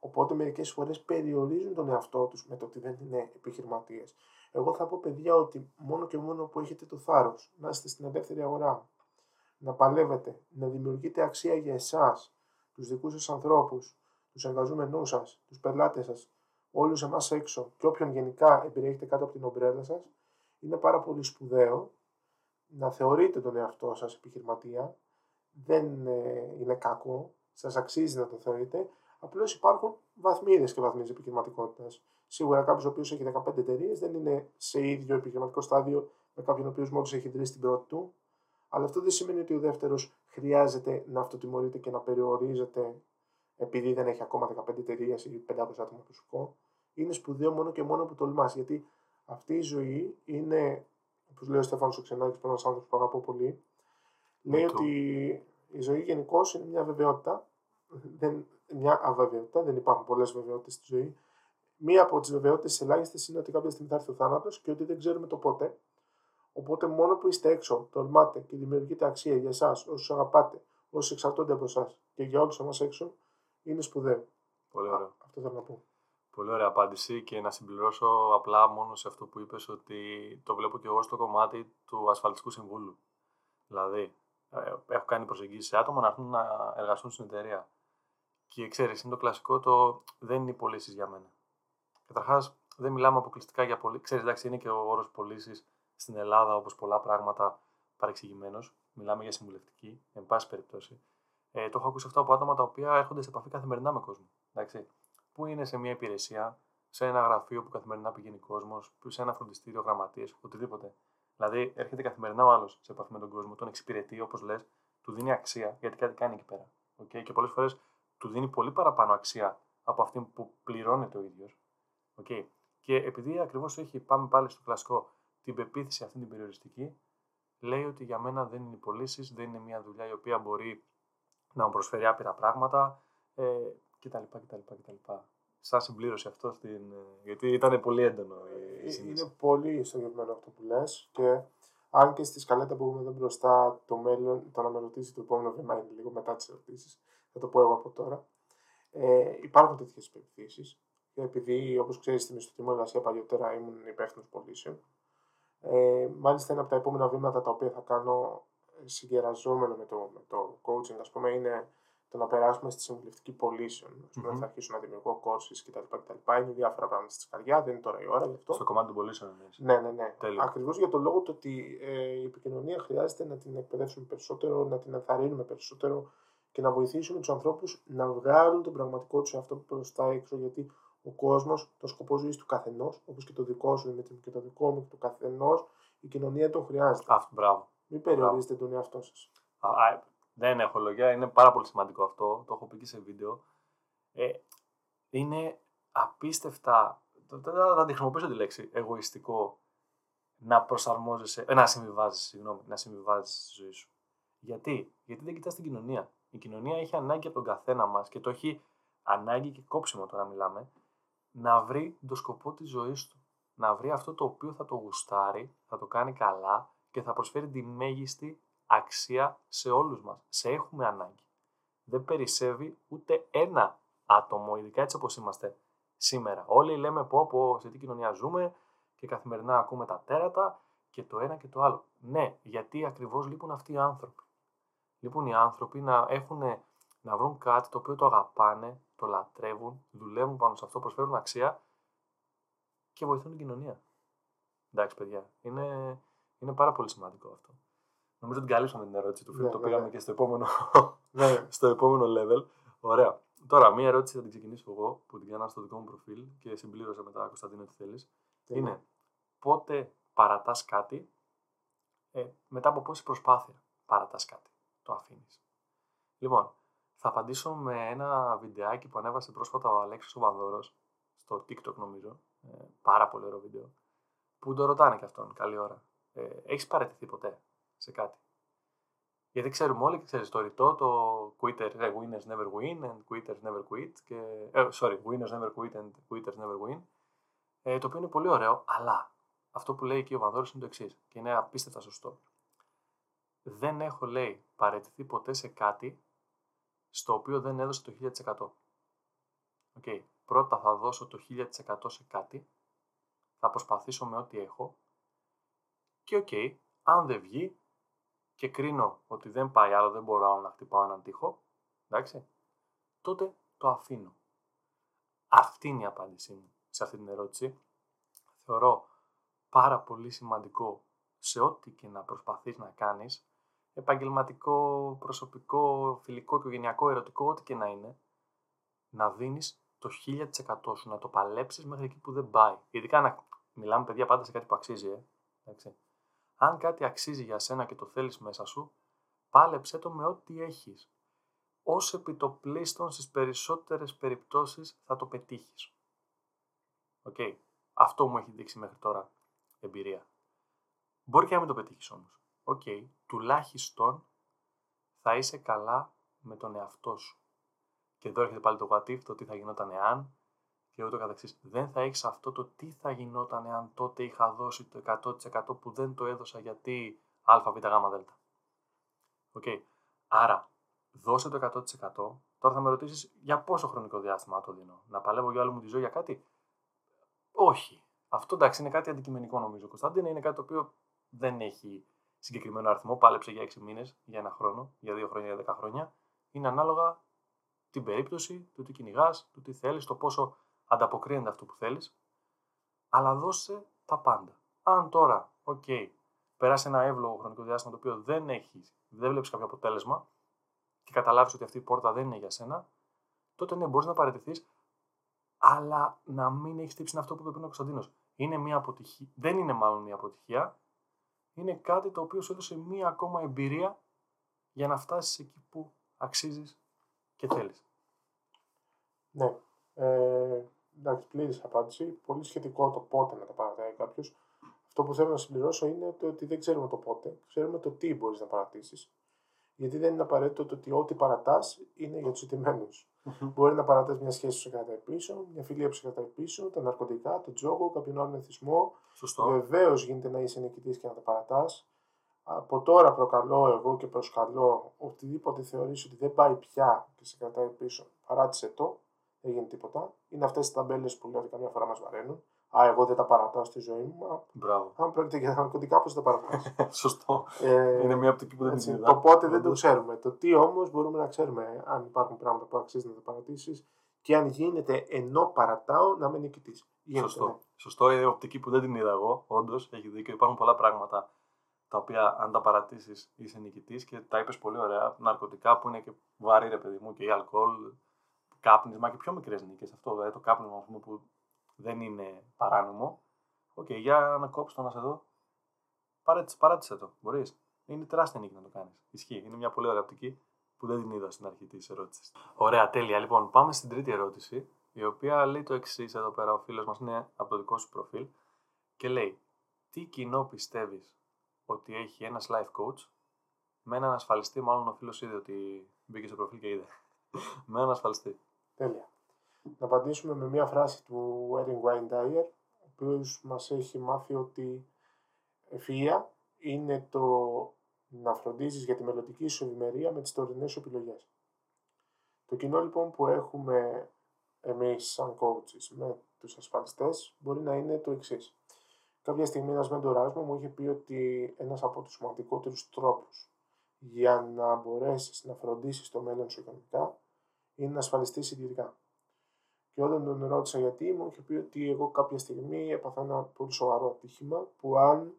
Οπότε μερικές φορές περιορίζουν τον εαυτό τους με το ότι δεν είναι επιχειρηματίες. Εγώ θα πω παιδιά ότι μόνο και μόνο που έχετε το θάρρος να είστε στην ελεύθερη αγορά, να παλεύετε, να δημιουργείτε αξία για εσάς, τους δικούς σας ανθρώπους, τους εργαζόμενού σας, τους πελάτες σας, όλους εμάς έξω και όποιον γενικά εμπεριέχετε κάτω από την ομπρέλα σας, είναι πάρα πολύ σπουδαίο να θεωρείτε τον εαυτό σας επιχειρηματία. Δεν ε, είναι κακό, σας αξίζει να το θεωρείτε. Απλώς υπάρχουν βαθμίδες και βαθμίδες επιχειρηματικότητας. Σίγουρα κάποιος ο οποίος έχει 15 εταιρείες δεν είναι σε ίδιο επιχειρηματικό στάδιο με κάποιον ο οποίος μόλις έχει ιδρύσει την πρώτη του. Αλλά αυτό δεν σημαίνει ότι ο δεύτερος χρειάζεται να αυτοτιμωρείται και να περιορίζεται επειδή δεν έχει ακόμα 15 εταιρείες ή 500 άτομα προσωπικό. Είναι σπουδαίο μόνο και μόνο που τολμάς. Γιατί αυτή η ζωή είναι, όπως λέει ο Στέφανος Οξενάκης, ένας άνθρωπος που αγαπώ πολύ, λέει ότι η ζωή γενικώς είναι μια βεβαιότητα. Δεν, μια αβεβαιότητα, δεν υπάρχουν πολλές βεβαιότητες στη ζωή. Μία από τις βεβαιότητες ελάχιστες είναι ότι κάποια στιγμή θα έρθει ο θάνατος και ότι δεν ξέρουμε το πότε. Οπότε μόνο που είστε έξω, τολμάτε και δημιουργείτε αξία για εσάς, όσους αγαπάτε, όσου εξαρτώνται από εσάς και για όλους εμάς έξω, είναι σπουδαίο. Πολύ ωραίο. Αυτό θέλω να πω. Πολύ ωραία απάντηση και να συμπληρώσω απλά μόνο σε αυτό που είπες ότι το βλέπω και εγώ στο κομμάτι του ασφαλιστικού συμβούλου. Δηλαδή, ε, έχω κάνει προσεγγίσεις σε άτομα να έρθουν να εργαστούν στην εταιρεία. Και ξέρεις, είναι το κλασικό το δεν είναι οι πωλήσεις για μένα. Καταρχάς, δεν μιλάμε αποκλειστικά για πωλήσει. Ξέρεις, εντάξει, είναι και ο όρος πωλήσεις στην Ελλάδα, όπως πολλά πράγματα, παρεξηγημένος. Μιλάμε για συμβουλευτική, εν πάση περιπτώσει. Ε, το έχω ακούσει αυτό από άτομα τα οποία έρχονται σε επαφή καθημερινά με κόσμο. Εντάξει που είναι σε μια υπηρεσία, σε ένα γραφείο που καθημερινά πηγαίνει κόσμος, σε ένα φροντιστήριο, γραμματείες, οτιδήποτε. Δηλαδή, έρχεται καθημερινά ο άλλος σε επαφή με τον κόσμο, τον εξυπηρετεί, όπως λες, του δίνει αξία γιατί κάτι κάνει εκεί πέρα. Okay? Και πολλές φορές του δίνει πολύ παραπάνω αξία από αυτή που πληρώνεται ο ίδιος. Okay? Και επειδή ακριβώς έχει, πάμε πάλι στο κλασικό, την πεποίθηση αυτή την περιοριστική, λέει ότι για μένα δεν είναι οι πωλήσει, δεν είναι μια δουλειά η οποία μπορεί να μου προσφέρει άπειρα πράγματα. Ε, κτλ. κτλ, κτλ. Σαν συμπλήρωση αυτό, στην... γιατί ήταν πολύ έντονο η ε, Είναι πολύ ισορροπημένο αυτό που λες και αν και στη σκαλέτα που έχουμε εδώ μπροστά το μέλλον, το να με ρωτήσει το επόμενο βήμα είναι λίγο μετά τις ερωτήσεις, θα το πω εγώ από τώρα. Ε, υπάρχουν τέτοιες περιπτώσει. Επειδή, όπως ξέρεις, στην ιστοτιμό εργασία παλιότερα ήμουν υπεύθυνος πωλήσεων. Ε, μάλιστα, ένα από τα επόμενα βήματα τα οποία θα κάνω ε, συγκεραζόμενο με το, με το coaching, ας πούμε, είναι το να περάσουμε στη συμβουλευτική πωλήσεων. Α πούμε, mm-hmm. θα αρχίσω να δημιουργώ κόρσει κτλ, κτλ. Είναι διάφορα πράγματα στη καρδιά, δεν είναι τώρα η ώρα γι' αυτό. Στο κομμάτι των πωλήσεων, ναι. Ναι, ναι, ναι. Ακριβώς για το λόγο το ότι ε, η επικοινωνία χρειάζεται να την εκπαιδεύσουμε περισσότερο, να την ενθαρρύνουμε περισσότερο και να βοηθήσουμε τους ανθρώπους να βγάλουν τον πραγματικό τους αυτό που μπροστά έξω. Γιατί ο κόσμος, το σκοπός ζωής του καθενός, όπως και το δικό σου Δημήτρη και το δικό μου και του καθενός, η κοινωνία τον χρειάζεται. Αυτό, μπράβο. Μην περιορίζετε τον εαυτό σας. Δεν έχω λόγια, είναι πάρα πολύ σημαντικό αυτό, το έχω πει και σε βίντεο. Ε, είναι απίστευτα, δεν θα τη χρησιμοποιήσω τη λέξη, εγωιστικό να προσαρμόζεσαι, ε, να συμβιβάζεις, συγγνώμη, να συμβιβάζεις τη ζωή σου. Γιατί, γιατί δεν κοιτάς την κοινωνία. Η κοινωνία έχει ανάγκη από τον καθένα μας και το έχει ανάγκη και κόψιμο τώρα μιλάμε, να βρει το σκοπό της ζωής του. Να βρει αυτό το οποίο θα το γουστάρει, θα το κάνει καλά και θα προσφέρει τη μέγιστη αξία σε όλους μας. Σε έχουμε ανάγκη. Δεν περισσεύει ούτε ένα άτομο, ειδικά έτσι όπως είμαστε σήμερα. Όλοι λέμε πω πω σε τι κοινωνία ζούμε και καθημερινά ακούμε τα τέρατα και το ένα και το άλλο. Ναι, γιατί ακριβώς λείπουν αυτοί οι άνθρωποι. Λείπουν οι άνθρωποι να έχουν να βρουν κάτι το οποίο το αγαπάνε, το λατρεύουν, δουλεύουν πάνω σε αυτό, προσφέρουν αξία και βοηθούν την κοινωνία. Εντάξει, παιδιά, είναι, είναι πάρα πολύ σημαντικό αυτό. Νομίζω ότι καλύψαμε την ερώτηση του φίλου. Ναι, το πήγαμε και στο επόμενο, ναι. στο επόμενο level. Ωραία. Τώρα, μία ερώτηση θα την ξεκινήσω εγώ που την έκανα στο δικό μου προφίλ και συμπλήρωσα μετά, Κωνσταντίνο, τι θέλεις. Είναι πότε παρατάς κάτι ε, μετά από πόση προσπάθεια παρατάς κάτι. Το αφήνεις. Λοιπόν, θα απαντήσω με ένα βιντεάκι που ανέβασε πρόσφατα ο Αλέξης ο στο TikTok νομίζω. Ε, πάρα πολύ ωραίο βίντεο. Που το ρωτάνε και αυτόν, καλή ώρα. Ε, Έχεις παρατηθεί ποτέ σε κάτι; Γιατί ξέρουμε όλοι και ξέρεις το ρητό, το quitter, ε, winners never win and quitters never quit. Και, ε, sorry, winners never quit and quitters never win. Ε, το οποίο είναι πολύ ωραίο, αλλά αυτό που λέει εκεί ο Βανδόρης είναι το εξής και είναι απίστευτα σωστό. Δεν έχω, λέει, παραιτηθεί ποτέ σε κάτι στο οποίο δεν έδωσε το 1000%. Okay. Πρώτα θα δώσω το 1000% σε κάτι, θα προσπαθήσω με ό,τι έχω και OK, okay, αν δεν βγει και κρίνω ότι δεν πάει άλλο, δεν μπορώ άλλο να χτυπάω έναν τοίχο, εντάξει, τότε το αφήνω. Αυτή είναι η απάντησή μου σε αυτή την ερώτηση. Θεωρώ πάρα πολύ σημαντικό σε ό,τι και να προσπαθείς να κάνεις, επαγγελματικό, προσωπικό, φιλικό, οικογενειακό, ερωτικό, ό,τι και να είναι, να δίνεις το 1000% σου, να το παλέψεις μέχρι εκεί που δεν πάει. Ειδικά να μιλάμε παιδιά πάντα σε κάτι που αξίζει, ε. Εντάξει. Αν κάτι αξίζει για σένα και το θέλεις μέσα σου, πάλεψέ το με ό,τι έχεις. Ως επί το πλείστον στις περισσότερες περιπτώσεις θα το πετύχεις. Οκ. Αυτό μου έχει δείξει μέχρι τώρα εμπειρία. Μπορεί και να μην το πετύχεις όμως. Οκ. Τουλάχιστον θα είσαι καλά με τον εαυτό σου. Και εδώ έρχεται πάλι το what if, το τι θα γινόταν εάν και ούτω καθεξής. Δεν θα έχεις αυτό το τι θα γινόταν εάν τότε είχα δώσει το 100% που δεν το έδωσα γιατί α, β, γ, δ. Οκ. Άρα, δώσε το 100%. Τώρα θα με ρωτήσεις για πόσο χρονικό διάστημα το δίνω. Να παλεύω για όλη μου τη ζωή για κάτι; Όχι. Αυτό εντάξει είναι κάτι αντικειμενικό νομίζω. Κωνσταντίνα είναι κάτι το οποίο δεν έχει συγκεκριμένο αριθμό. Πάλεψε για 6 μήνες, για ένα χρόνο, για 2 χρόνια, για 10 χρόνια. Είναι ανάλογα την περίπτωση, του τι κυνηγάς, του τι θέλεις, το πόσο ανταποκρίνεται αυτό που θέλεις. Αλλά δώσε τα πάντα. Αν τώρα, OK, okay, περάσει ένα εύλογο χρονικό διάστημα το οποίο δεν έχει, δεν βλέπεις κάποιο αποτέλεσμα και καταλάβεις ότι αυτή η πόρτα δεν είναι για σένα, τότε ναι, μπορείς να παραιτηθείς, αλλά να μην έχεις τύψεις αυτό που είπε πριν ο Κωνσταντίνος. Είναι μια αποτυχία, δεν είναι μάλλον μια αποτυχία, είναι κάτι το οποίο σου έδωσε μία ακόμα εμπειρία για να φτάσεις εκεί που αξίζεις και θέλεις. Ναι. Ε, εντάξει, πλήρης απάντηση. Πολύ σχετικό το πότε να τα παρατάει κάποιος. Αυτό που θέλω να συμπληρώσω είναι το ότι δεν ξέρουμε το πότε, ξέρουμε το τι μπορείς να παρατήσεις. Γιατί δεν είναι απαραίτητο το ότι ό,τι παρατάς είναι για τους ιτημένου. Μπορεί να παρατά μια σχέση που σε κρατάει πίσω, μια φιλία που σε κρατάει πίσω, τα ναρκωτικά, το τζόγο, κάποιον άλλον εθισμό. Βεβαίως γίνεται να είσαι νικητής και να τα παρατάς. Από τώρα προκαλώ εγώ και προσκαλώ οτιδήποτε θεωρείς ότι δεν πάει πια και σε κρατάει πίσω, παράτησε το, δεν γίνεται τίποτα. Είναι αυτές τι ταμπέλες που λέω ότι καμιά φορά μας βαραίνουν. Α, εγώ δεν τα παρατάω στη ζωή μου. Μπράβο. Αν πρόκειται για ναρκωτικά, πώς δεν τα παρατάω. Σωστό. Ε, είναι μια οπτική που δεν την Το πότε δεν το ξέρουμε. Το τι όμως μπορούμε να ξέρουμε, αν υπάρχουν πράγματα που αξίζει να τα παρατήσεις και αν γίνεται ενώ παρατάω να μην νικητή. Σωστό. Ναι. Σωστό. Είναι οπτική που δεν την είδα εγώ. Όντως, έχεις δίκιο. Υπάρχουν πολλά πράγματα τα οποία αν τα παρατήσεις είσαι νικητής και τα είπες πολύ ωραία. Ναρκωτικά που είναι και βαρύ, ρε παιδί μου, και η αλκοόλ, κάπνισμα και πιο μικρές νίκες. Αυτό δηλαδή το κάπνισμα πούμε, που δεν είναι παράνομο. OK, okay, για να κόψω το να σε δω. Παράτησε, παράτησε το. Μπορείς. Είναι τεράστια νίκη να το κάνεις. Ισχύει. Είναι μια πολύ ωραία οπτική που δεν την είδα στην αρχή της ερώτησης. Ωραία, τέλεια. Λοιπόν, πάμε στην τρίτη ερώτηση, η οποία λέει το εξής εδώ πέρα. Ο φίλος μας είναι από το δικό σου προφίλ και λέει: Τι κοινό πιστεύεις ότι έχει ένας life coach; Με έναν ασφαλιστή, μάλλον ο φίλος είδε ότι μπήκε στο προφίλ και είδε. με έναν ασφαλιστή. Τέλεια. Να απαντήσουμε με μια φράση του Erin Wayne Dyer, ο οποίος μας έχει μάθει ότι ευφυΐα είναι το να φροντίζεις για τη μελλοντική σου ευημερία με τις τωρινές σου επιλογές. Το κοινό λοιπόν που έχουμε εμείς σαν coaches με τους ασφαλιστές μπορεί να είναι το εξής. Κάποια στιγμή ένας μέντοράς μου μου είχε πει ότι ένας από τους σημαντικότερους τρόπους για να μπορέσεις να φροντίσεις το μέλλον σου οικονομικά είναι να ασφαλιστείς ιδιωτικά. Και όταν τον ρώτησα γιατί, μου είχε πει ότι εγώ κάποια στιγμή έπαθα ένα πολύ σοβαρό ατύχημα που αν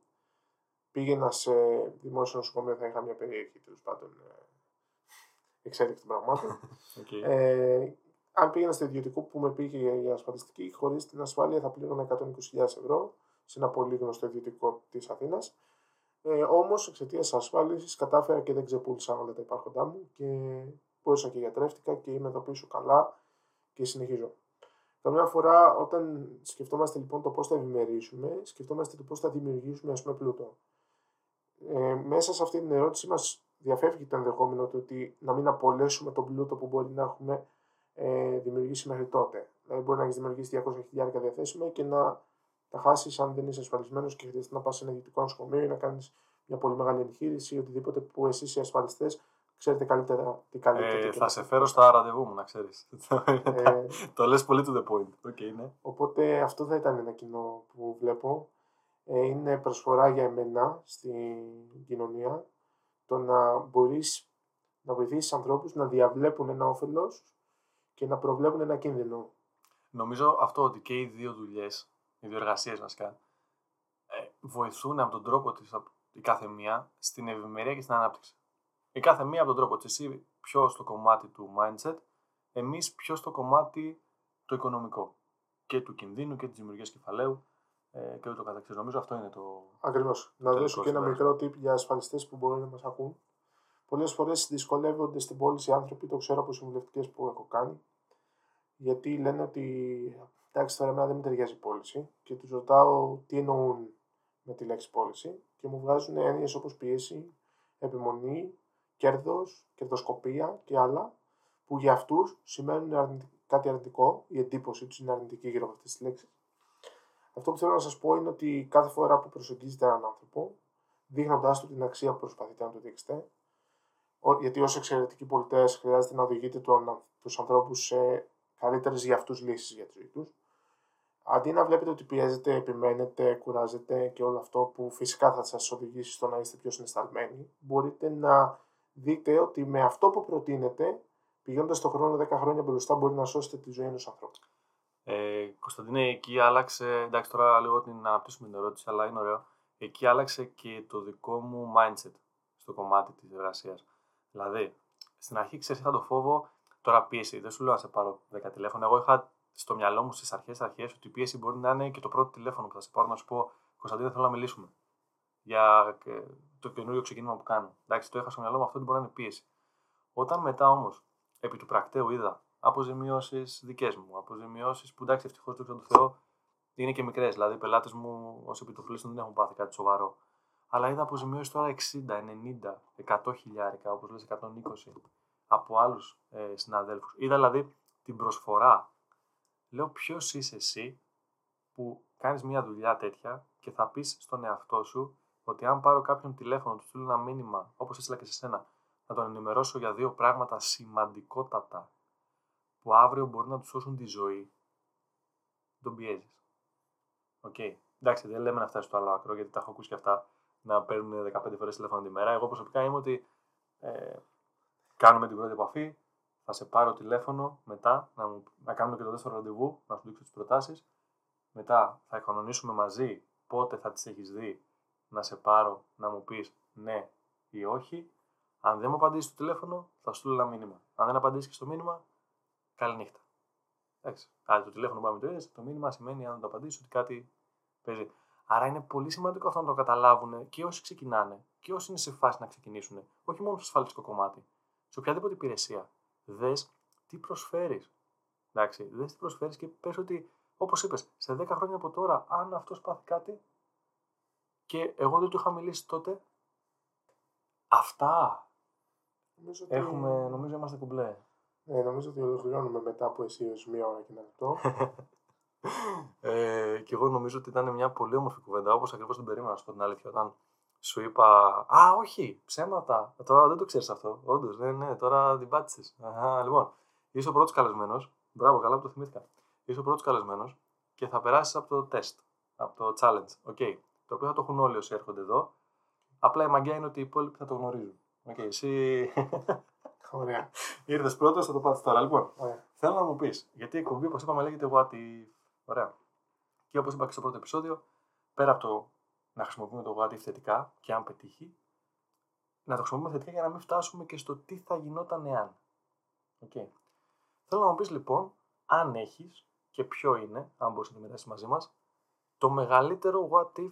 πήγαινα σε δημόσιο νοσοκομείο θα είχα μια περίεργη τέλος πάντων ε, εξέλιξη των πραγμάτων. Okay. Ε, αν πήγαινα στο ιδιωτικό που με πήγε για ασφαλιστική, χωρίς την ασφάλεια θα πλήρωνα 120.000 ευρώ σε ένα πολύ γνωστό ιδιωτικό της Αθήνας. Ε, Όμως εξαιτίας τη ασφάλισης κατάφερα και δεν ξεπούλησα όλα τα υπάρχοντά μου και μπορούσα και γιατρεύτηκα και είμαι εδώ πίσω καλά και συνεχίζω. Καμιά φορά όταν σκεφτόμαστε λοιπόν το πώς θα ευημερίσουμε, σκεφτόμαστε το πώς θα δημιουργήσουμε ας πούμε πλούτο. Ε, μέσα σε αυτή την ερώτηση μας διαφεύγει το ενδεχόμενο του ότι να μην απολέσουμε τον πλούτο που μπορεί να έχουμε ε, δημιουργήσει μέχρι τότε. Δηλαδή, μπορεί να έχεις δημιουργήσει 200.000 διαθέσιμα και να τα χάσεις αν δεν είσαι ασφαλισμένος και χρειάζεται να πας σε ένα ιδιωτικό νοσοκομείο ή να κάνεις μια πολύ μεγάλη εγχείρηση ή οτιδήποτε που εσεί οι ασφαλιστές ξέρετε καλύτερα τι καλύτερα. Ε, θα σε φέρω στα ραντεβού μου, να ξέρεις. Ε, το λες πολύ to the point. Okay, ναι. Οπότε αυτό θα ήταν ένα κοινό που βλέπω. Ε, είναι προσφορά για εμένα στην κοινωνία το να μπορείς να βοηθήσεις ανθρώπους να διαβλέπουν ένα όφελος και να προβλέπουν ένα κίνδυνο. Νομίζω αυτό ότι και οι δύο δουλειές, οι δύο εργασίες βασικά, ε, βοηθούν από τον τρόπο της η κάθε μία στην ευημερία και στην ανάπτυξη. Η κάθε μία από τον τρόπο τη. Εσύ πιο στο κομμάτι του mindset, εμείς πιο στο κομμάτι το οικονομικό. Και του κινδύνου και της δημιουργίας κεφαλαίου ε, και ούτω καθεξής. Νομίζω αυτό είναι το. Ακριβώς. Να δώσω και ένα μικρό tip για ασφαλιστές που μπορεί να μας ακούν. Πολλές φορές δυσκολεύονται στην πώληση οι άνθρωποι, το ξέρω από συμβουλευτικές που έχω κάνει, γιατί λένε ότι εντάξει τώρα εμένα δεν με ταιριάζει η πώληση και τους ρωτάω τι εννοούν με τη λέξη πώληση και μου βγάζουν έννοιες όπως πίεση, επιμονή, κέρδος, κερδοσκοπία και άλλα που για αυτούς σημαίνουν κάτι αρνητικό, η εντύπωση τους είναι αρνητική γύρω από αυτές τις λέξεις. Αυτό που θέλω να σας πω είναι ότι κάθε φορά που προσεγγίζετε έναν άνθρωπο, δείχνοντάς του την αξία που προσπαθείτε να του δείξετε, γιατί ως εξαιρετικοί πολιτές χρειάζεται να οδηγείτε τους ανθρώπους σε καλύτερες για αυτούς λύσεις για τη ζωή τους. Αντί να βλέπετε ότι πιέζετε, επιμένετε, κουράζετε και όλο αυτό που φυσικά θα σας οδηγήσει στο να είστε πιο συναισθαλμένοι, μπορείτε να δείτε ότι με αυτό που προτείνετε, πηγαίνοντας το χρόνο 10 χρόνια μπροστά, μπορεί να σώσετε τη ζωή ενός ανθρώπου. Ε, Κωνσταντίνε, εκεί άλλαξε. Εντάξει, τώρα λίγο την αναπτύσσουμε την ερώτηση, αλλά είναι ωραίο. Εκεί άλλαξε και το δικό μου mindset στο κομμάτι της εργασίας. Δηλαδή, στην αρχή ξέρεις, είχα το φόβο τώρα πίεση. Δεν σου λέω να σε πάρω 10 τηλέφωνα. Εγώ είχα στο μυαλό μου στις αρχές αρχές ότι η πίεση μπορεί να είναι και το πρώτο τηλέφωνο που θα σε πάρω να σου πω Κωνσταντίνε, θέλω να μιλήσουμε για το καινούριο ξεκίνημα που κάνω. Εντάξει, το είχα στο μυαλό μου αυτό ότι μπορεί να είναι πίεση. Όταν μετά όμως επί του πρακτέου είδα αποζημιώσεις δικές μου, αποζημιώσεις που εντάξει, ευτυχώς το τον Θεό είναι και μικρές. Δηλαδή, οι πελάτες μου ως επιτοπλίστων δεν έχουν πάθει κάτι σοβαρό. Αλλά είδα αποζημιώσεις τώρα 60, 90, 100 χιλιάρικα, όπως λες 120 από άλλους ε, συναδέλφους. Είδα δηλαδή την προσφορά. Λέω, ποιος είσαι εσύ που κάνεις μια δουλειά τέτοια και θα πεις στον εαυτό σου ότι αν πάρω κάποιον τηλέφωνο, του στείλω ένα μήνυμα, όπως έστειλα και σε σένα, να τον ενημερώσω για δύο πράγματα σημαντικότατα που αύριο μπορεί να τους σώσουν τη ζωή, τον πιέζεις. OK. Okay. Εντάξει, δεν λέμε να φτάσει στο άλλο άκρο, γιατί τα έχω ακούσει και αυτά να παίρνουν 15 φορές τηλέφωνο τη μέρα. Εγώ προσωπικά είμαι ότι ε, κάνουμε την πρώτη επαφή, θα σε πάρω τηλέφωνο μετά, να, μου, να κάνουμε και το δεύτερο ραντεβού, να σου δείξω τις προτάσεις. Μετά θα κανονίσουμε μαζί πότε θα τις έχεις δει, να σε πάρω, να μου πεις ναι ή όχι. Αν δεν μου απαντήσεις το τηλέφωνο, θα σου στείλω ένα μήνυμα. Αν δεν απαντήσεις και στο μήνυμα, καληνύχτα. Εντάξει. Άρα το τηλέφωνο που το είδες, το μήνυμα σημαίνει αν δεν το απαντήσεις ότι κάτι παίζει. Άρα είναι πολύ σημαντικό αυτό να το καταλάβουν και όσοι ξεκινάνε και όσοι είναι σε φάση να ξεκινήσουν. Όχι μόνο στο ασφαλιστικό κομμάτι. Σε οποιαδήποτε υπηρεσία. Δες τι προσφέρεις. Εντάξει, δες τι προσφέρεις και πες ότι, όπως είπες, σε 10 χρόνια από τώρα, αν αυτός πάθει κάτι και εγώ δεν του είχα μιλήσει τότε. Αυτά. Νομίζω ότι... Έχουμε, νομίζω είμαστε κουμπλέ. Ναι, νομίζω ότι ολοκληρώνουμε μετά από εσύ ως μία ώρα και ένα λεπτό. ε, και εγώ νομίζω ότι ήταν μια πολύ όμορφη κουβέντα, όπως ακριβώς την περίμενα, να σου πω την αλήθεια, όταν σου είπα Α, όχι, ψέματα. Τώρα δεν το ξέρεις αυτό. Όντως, ναι, ναι, τώρα την πάτησες. Λοιπόν, είσαι ο πρώτος καλεσμένος. Μπράβο, καλά που το θυμήθηκα. Είσαι ο πρώτος καλεσμένος και θα περάσεις από το τεστ, από το challenge. Okay. Το οποίο θα το έχουν όλοι όσοι έρχονται εδώ. Απλά η μαγκιά είναι ότι οι υπόλοιποι θα το γνωρίζουν. OK, okay, εσύ. Ωραία. Ήρθες πρώτος, θα το πάθεις τώρα. Λοιπόν, Ωραία. θέλω να μου πεις, γιατί η εκπομπή, όπως είπαμε, λέγεται What if. Ωραία. Και όπως είπα και στο πρώτο επεισόδιο, πέρα από το να χρησιμοποιούμε το what if θετικά και αν πετύχει, να το χρησιμοποιούμε θετικά για να μην φτάσουμε και στο τι θα γινόταν εάν. Okay. Θέλω να μου πεις λοιπόν, αν έχεις και ποιο είναι, αν μπορείς να το μοιράσει μαζί μας, το μεγαλύτερο what if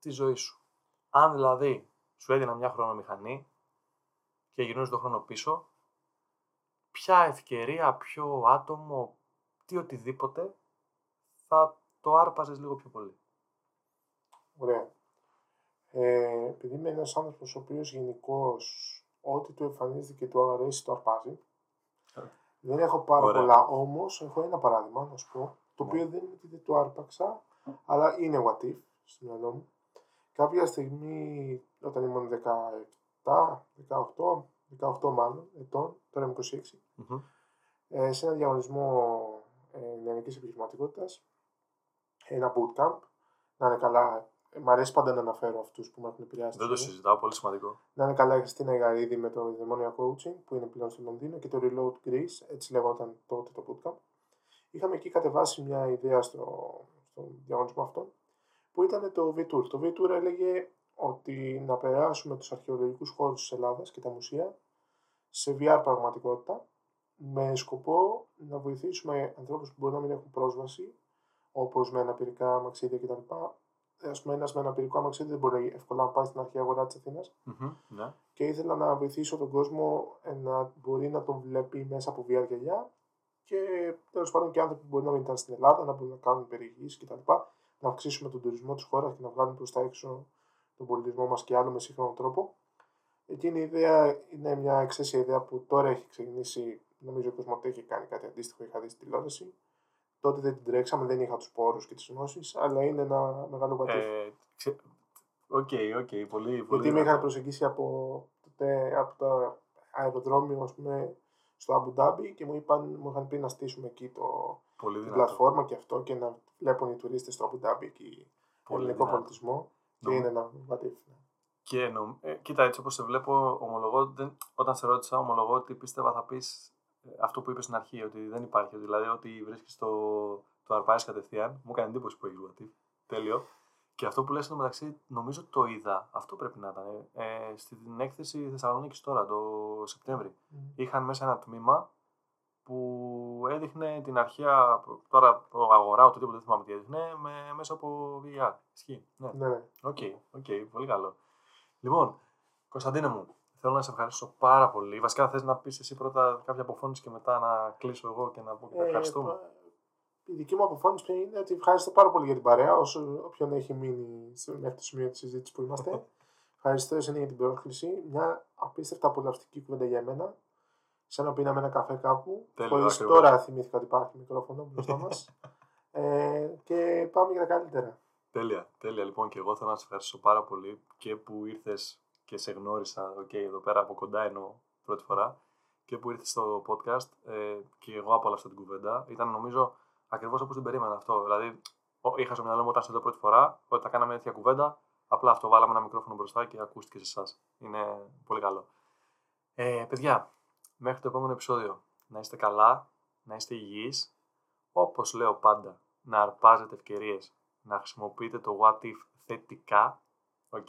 τη ζωή σου. Αν δηλαδή σου έδινα μια χρονομηχανή και γυρνούσε το χρόνο πίσω, ποια ευκαιρία, ποιο άτομο, τι οτιδήποτε θα το άρπαζες λίγο πιο πολύ. Ωραία. Ε, επειδή είμαι ένας άνθρωπος ο οποίος γενικώς ό,τι του εμφανίζεται και του αρέσει το αρπάζει. Δεν έχω πάρα Ωραία. πολλά, όμως έχω ένα παράδειγμα να σου πω, το Ναι. οποίο δεν είναι ότι δεν το άρπαξα, αλλά είναι what if στο μυαλό μου. Κάποια στιγμή, όταν ήμουν 17, 18, 18 μάλλον ετών, τώρα είμαι 26, Μμμ. ε, σε ένα διαγωνισμό ε, νεανικής επιχειρηματικότητας, ένα bootcamp, να είναι καλά. Ε, Μ' αρέσει πάντα να αναφέρω αυτούς που με έχουν επηρεάσει. Δεν το στη ζωή. συζητάω, πολύ σημαντικό. Να είναι καλά η Χριστίνα Ιγαρίδη με το Demonia Coaching που είναι πλέον στο Λονδίνο και το Reload Greece, έτσι λεγόταν τότε το bootcamp. Είχαμε εκεί κατεβάσει μια ιδέα στο, στο διαγωνισμό αυτόν που ήταν το V-Tour. Το V-Tour έλεγε ότι να περάσουμε τους αρχαιολογικούς χώρους της Ελλάδας και τα μουσεία σε VR πραγματικότητα με σκοπό να βοηθήσουμε ανθρώπους που μπορεί να μην έχουν πρόσβαση όπως με αναπηρικά αμαξίδια κτλ. Α πούμε, ένας με αναπηρικό αμαξίδι δεν μπορεί εύκολα να πάει στην αρχαία αγορά της Αθήνας Μμμ, Ναι. και ήθελα να βοηθήσω τον κόσμο ε, να μπορεί να τον βλέπει μέσα από VR γυαλιά και τέλος πάντων και άνθρωποι που μπορεί να μην ήταν στην Ελλάδα να μπορούν να κάνουν περιηγήσεις κτλ. Να αυξήσουμε τον τουρισμό της χώρας και να βγάλουμε προς τα έξω τον πολιτισμό μας και άλλο με σύγχρονο τρόπο. Εκείνη η ιδέα είναι μια εξαίσια ιδέα που τώρα έχει ξεκινήσει. Νομίζω η Cosmote έχει κάνει κάτι αντίστοιχο, είχα δει στη τηλεόραση. Τότε δεν την τρέξαμε, δεν είχα τους πόρους και τις γνώσεις, αλλά είναι ένα μεγάλο πατητήρι. Ε, ξε- OK, OK, πολύ, πολύ Γιατί με δυνατό. είχαν προσεγγίσει από, τότε, από το αεροδρόμιο ας πούμε, στο Άμπου Ντάμπι και μου, είπαν, μου είχαν πει να στήσουμε εκεί το, Πολύ την δυνατό. πλατφόρμα και αυτό και να βλέπουν οι τουρίστες στο Άμπου Ντάμπι εκεί Πολύ ελληνικό δυνατό. πολιτισμό. Και Νομ- είναι ένα βατήφι. Και νομ... ε, κοίτα, έτσι όπως σε βλέπω, ομολογώ, δεν... όταν σε ρώτησα, ομολογώ ότι πίστευα θα πεις ε, αυτό που είπες στην αρχή, ότι δεν υπάρχει. Ότι, δηλαδή, ότι βρίσκεις το, το αρπάζεις κατευθείαν. Μου έκανε εντύπωση που έχεις γουατή. Τέλειο. Και αυτό που λες στο μεταξύ, νομίζω το είδα. Αυτό πρέπει να ήταν. Ε, στην έκθεση Θεσσαλονίκης τώρα, το Σεπτέμβρη. Είχαν μέσα ένα τμήμα που έδειχνε την αρχαία, τώρα το αγορά, οτιδήποτε δεν θυμάμαι τι έδειχνε, με, μέσα από VR. Ισχύει. Ναι. Ναι, ναι. OK, OK, πολύ καλό. Λοιπόν, Κωνσταντίνε μου, θέλω να σε ευχαριστήσω πάρα πολύ. Βασικά θες να πεις εσύ πρώτα κάποια αποφώνηση και μετά να κλείσω εγώ και να πω και να Ε, ευχαριστούμε. πα- η δική μου αποφώνηση ποια είναι ότι ευχαριστώ πάρα πολύ για την παρέα, όσο όποιον έχει μείνει σε- μέχρι το σημείο της συζήτησης που είμαστε. Ευχαριστώ εσένα για την πρόσκληση. Μια απίστευτα απολαυστική κουβέντα για μένα. Σαν να πίναμε ένα καφέ κάπου. Τέλειο, Χωρίς ακριβώς. τώρα θυμήθηκα ότι υπάρχει μικρόφωνο μπροστά μας. ε, και πάμε για τα καλύτερα. Τέλεια, τέλεια. Λοιπόν, και εγώ θέλω να σε ευχαριστήσω πάρα πολύ και που ήρθες και σε γνώρισα, οκ, εδώ πέρα από κοντά εννοώ πρώτη φορά, και που ήρθες στο podcast ε, και εγώ απόλαυσα την κουβέντα. Ήταν νομίζω ακριβώς όπως την περίμενα αυτό. Δηλαδή, ο- είχα στο μυαλό μου όταν σε είδα πρώτη φορά, ότι θα κάναμε τέτοια κουβέντα, απλά αυτό βάλαμε ένα μικρόφωνο μπροστά και ακούστηκε σε εσάς. Είναι πολύ καλό. Ε, παιδιά, μέχρι το επόμενο επεισόδιο, να είστε καλά, να είστε υγιείς, όπως λέω πάντα, να αρπάζετε ευκαιρίες, να χρησιμοποιείτε το what if θετικά, οκ,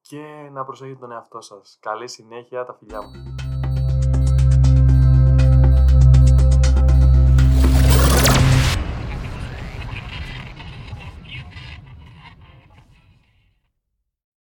και να προσέχετε τον εαυτό σας. Καλή συνέχεια, τα φιλιά μου.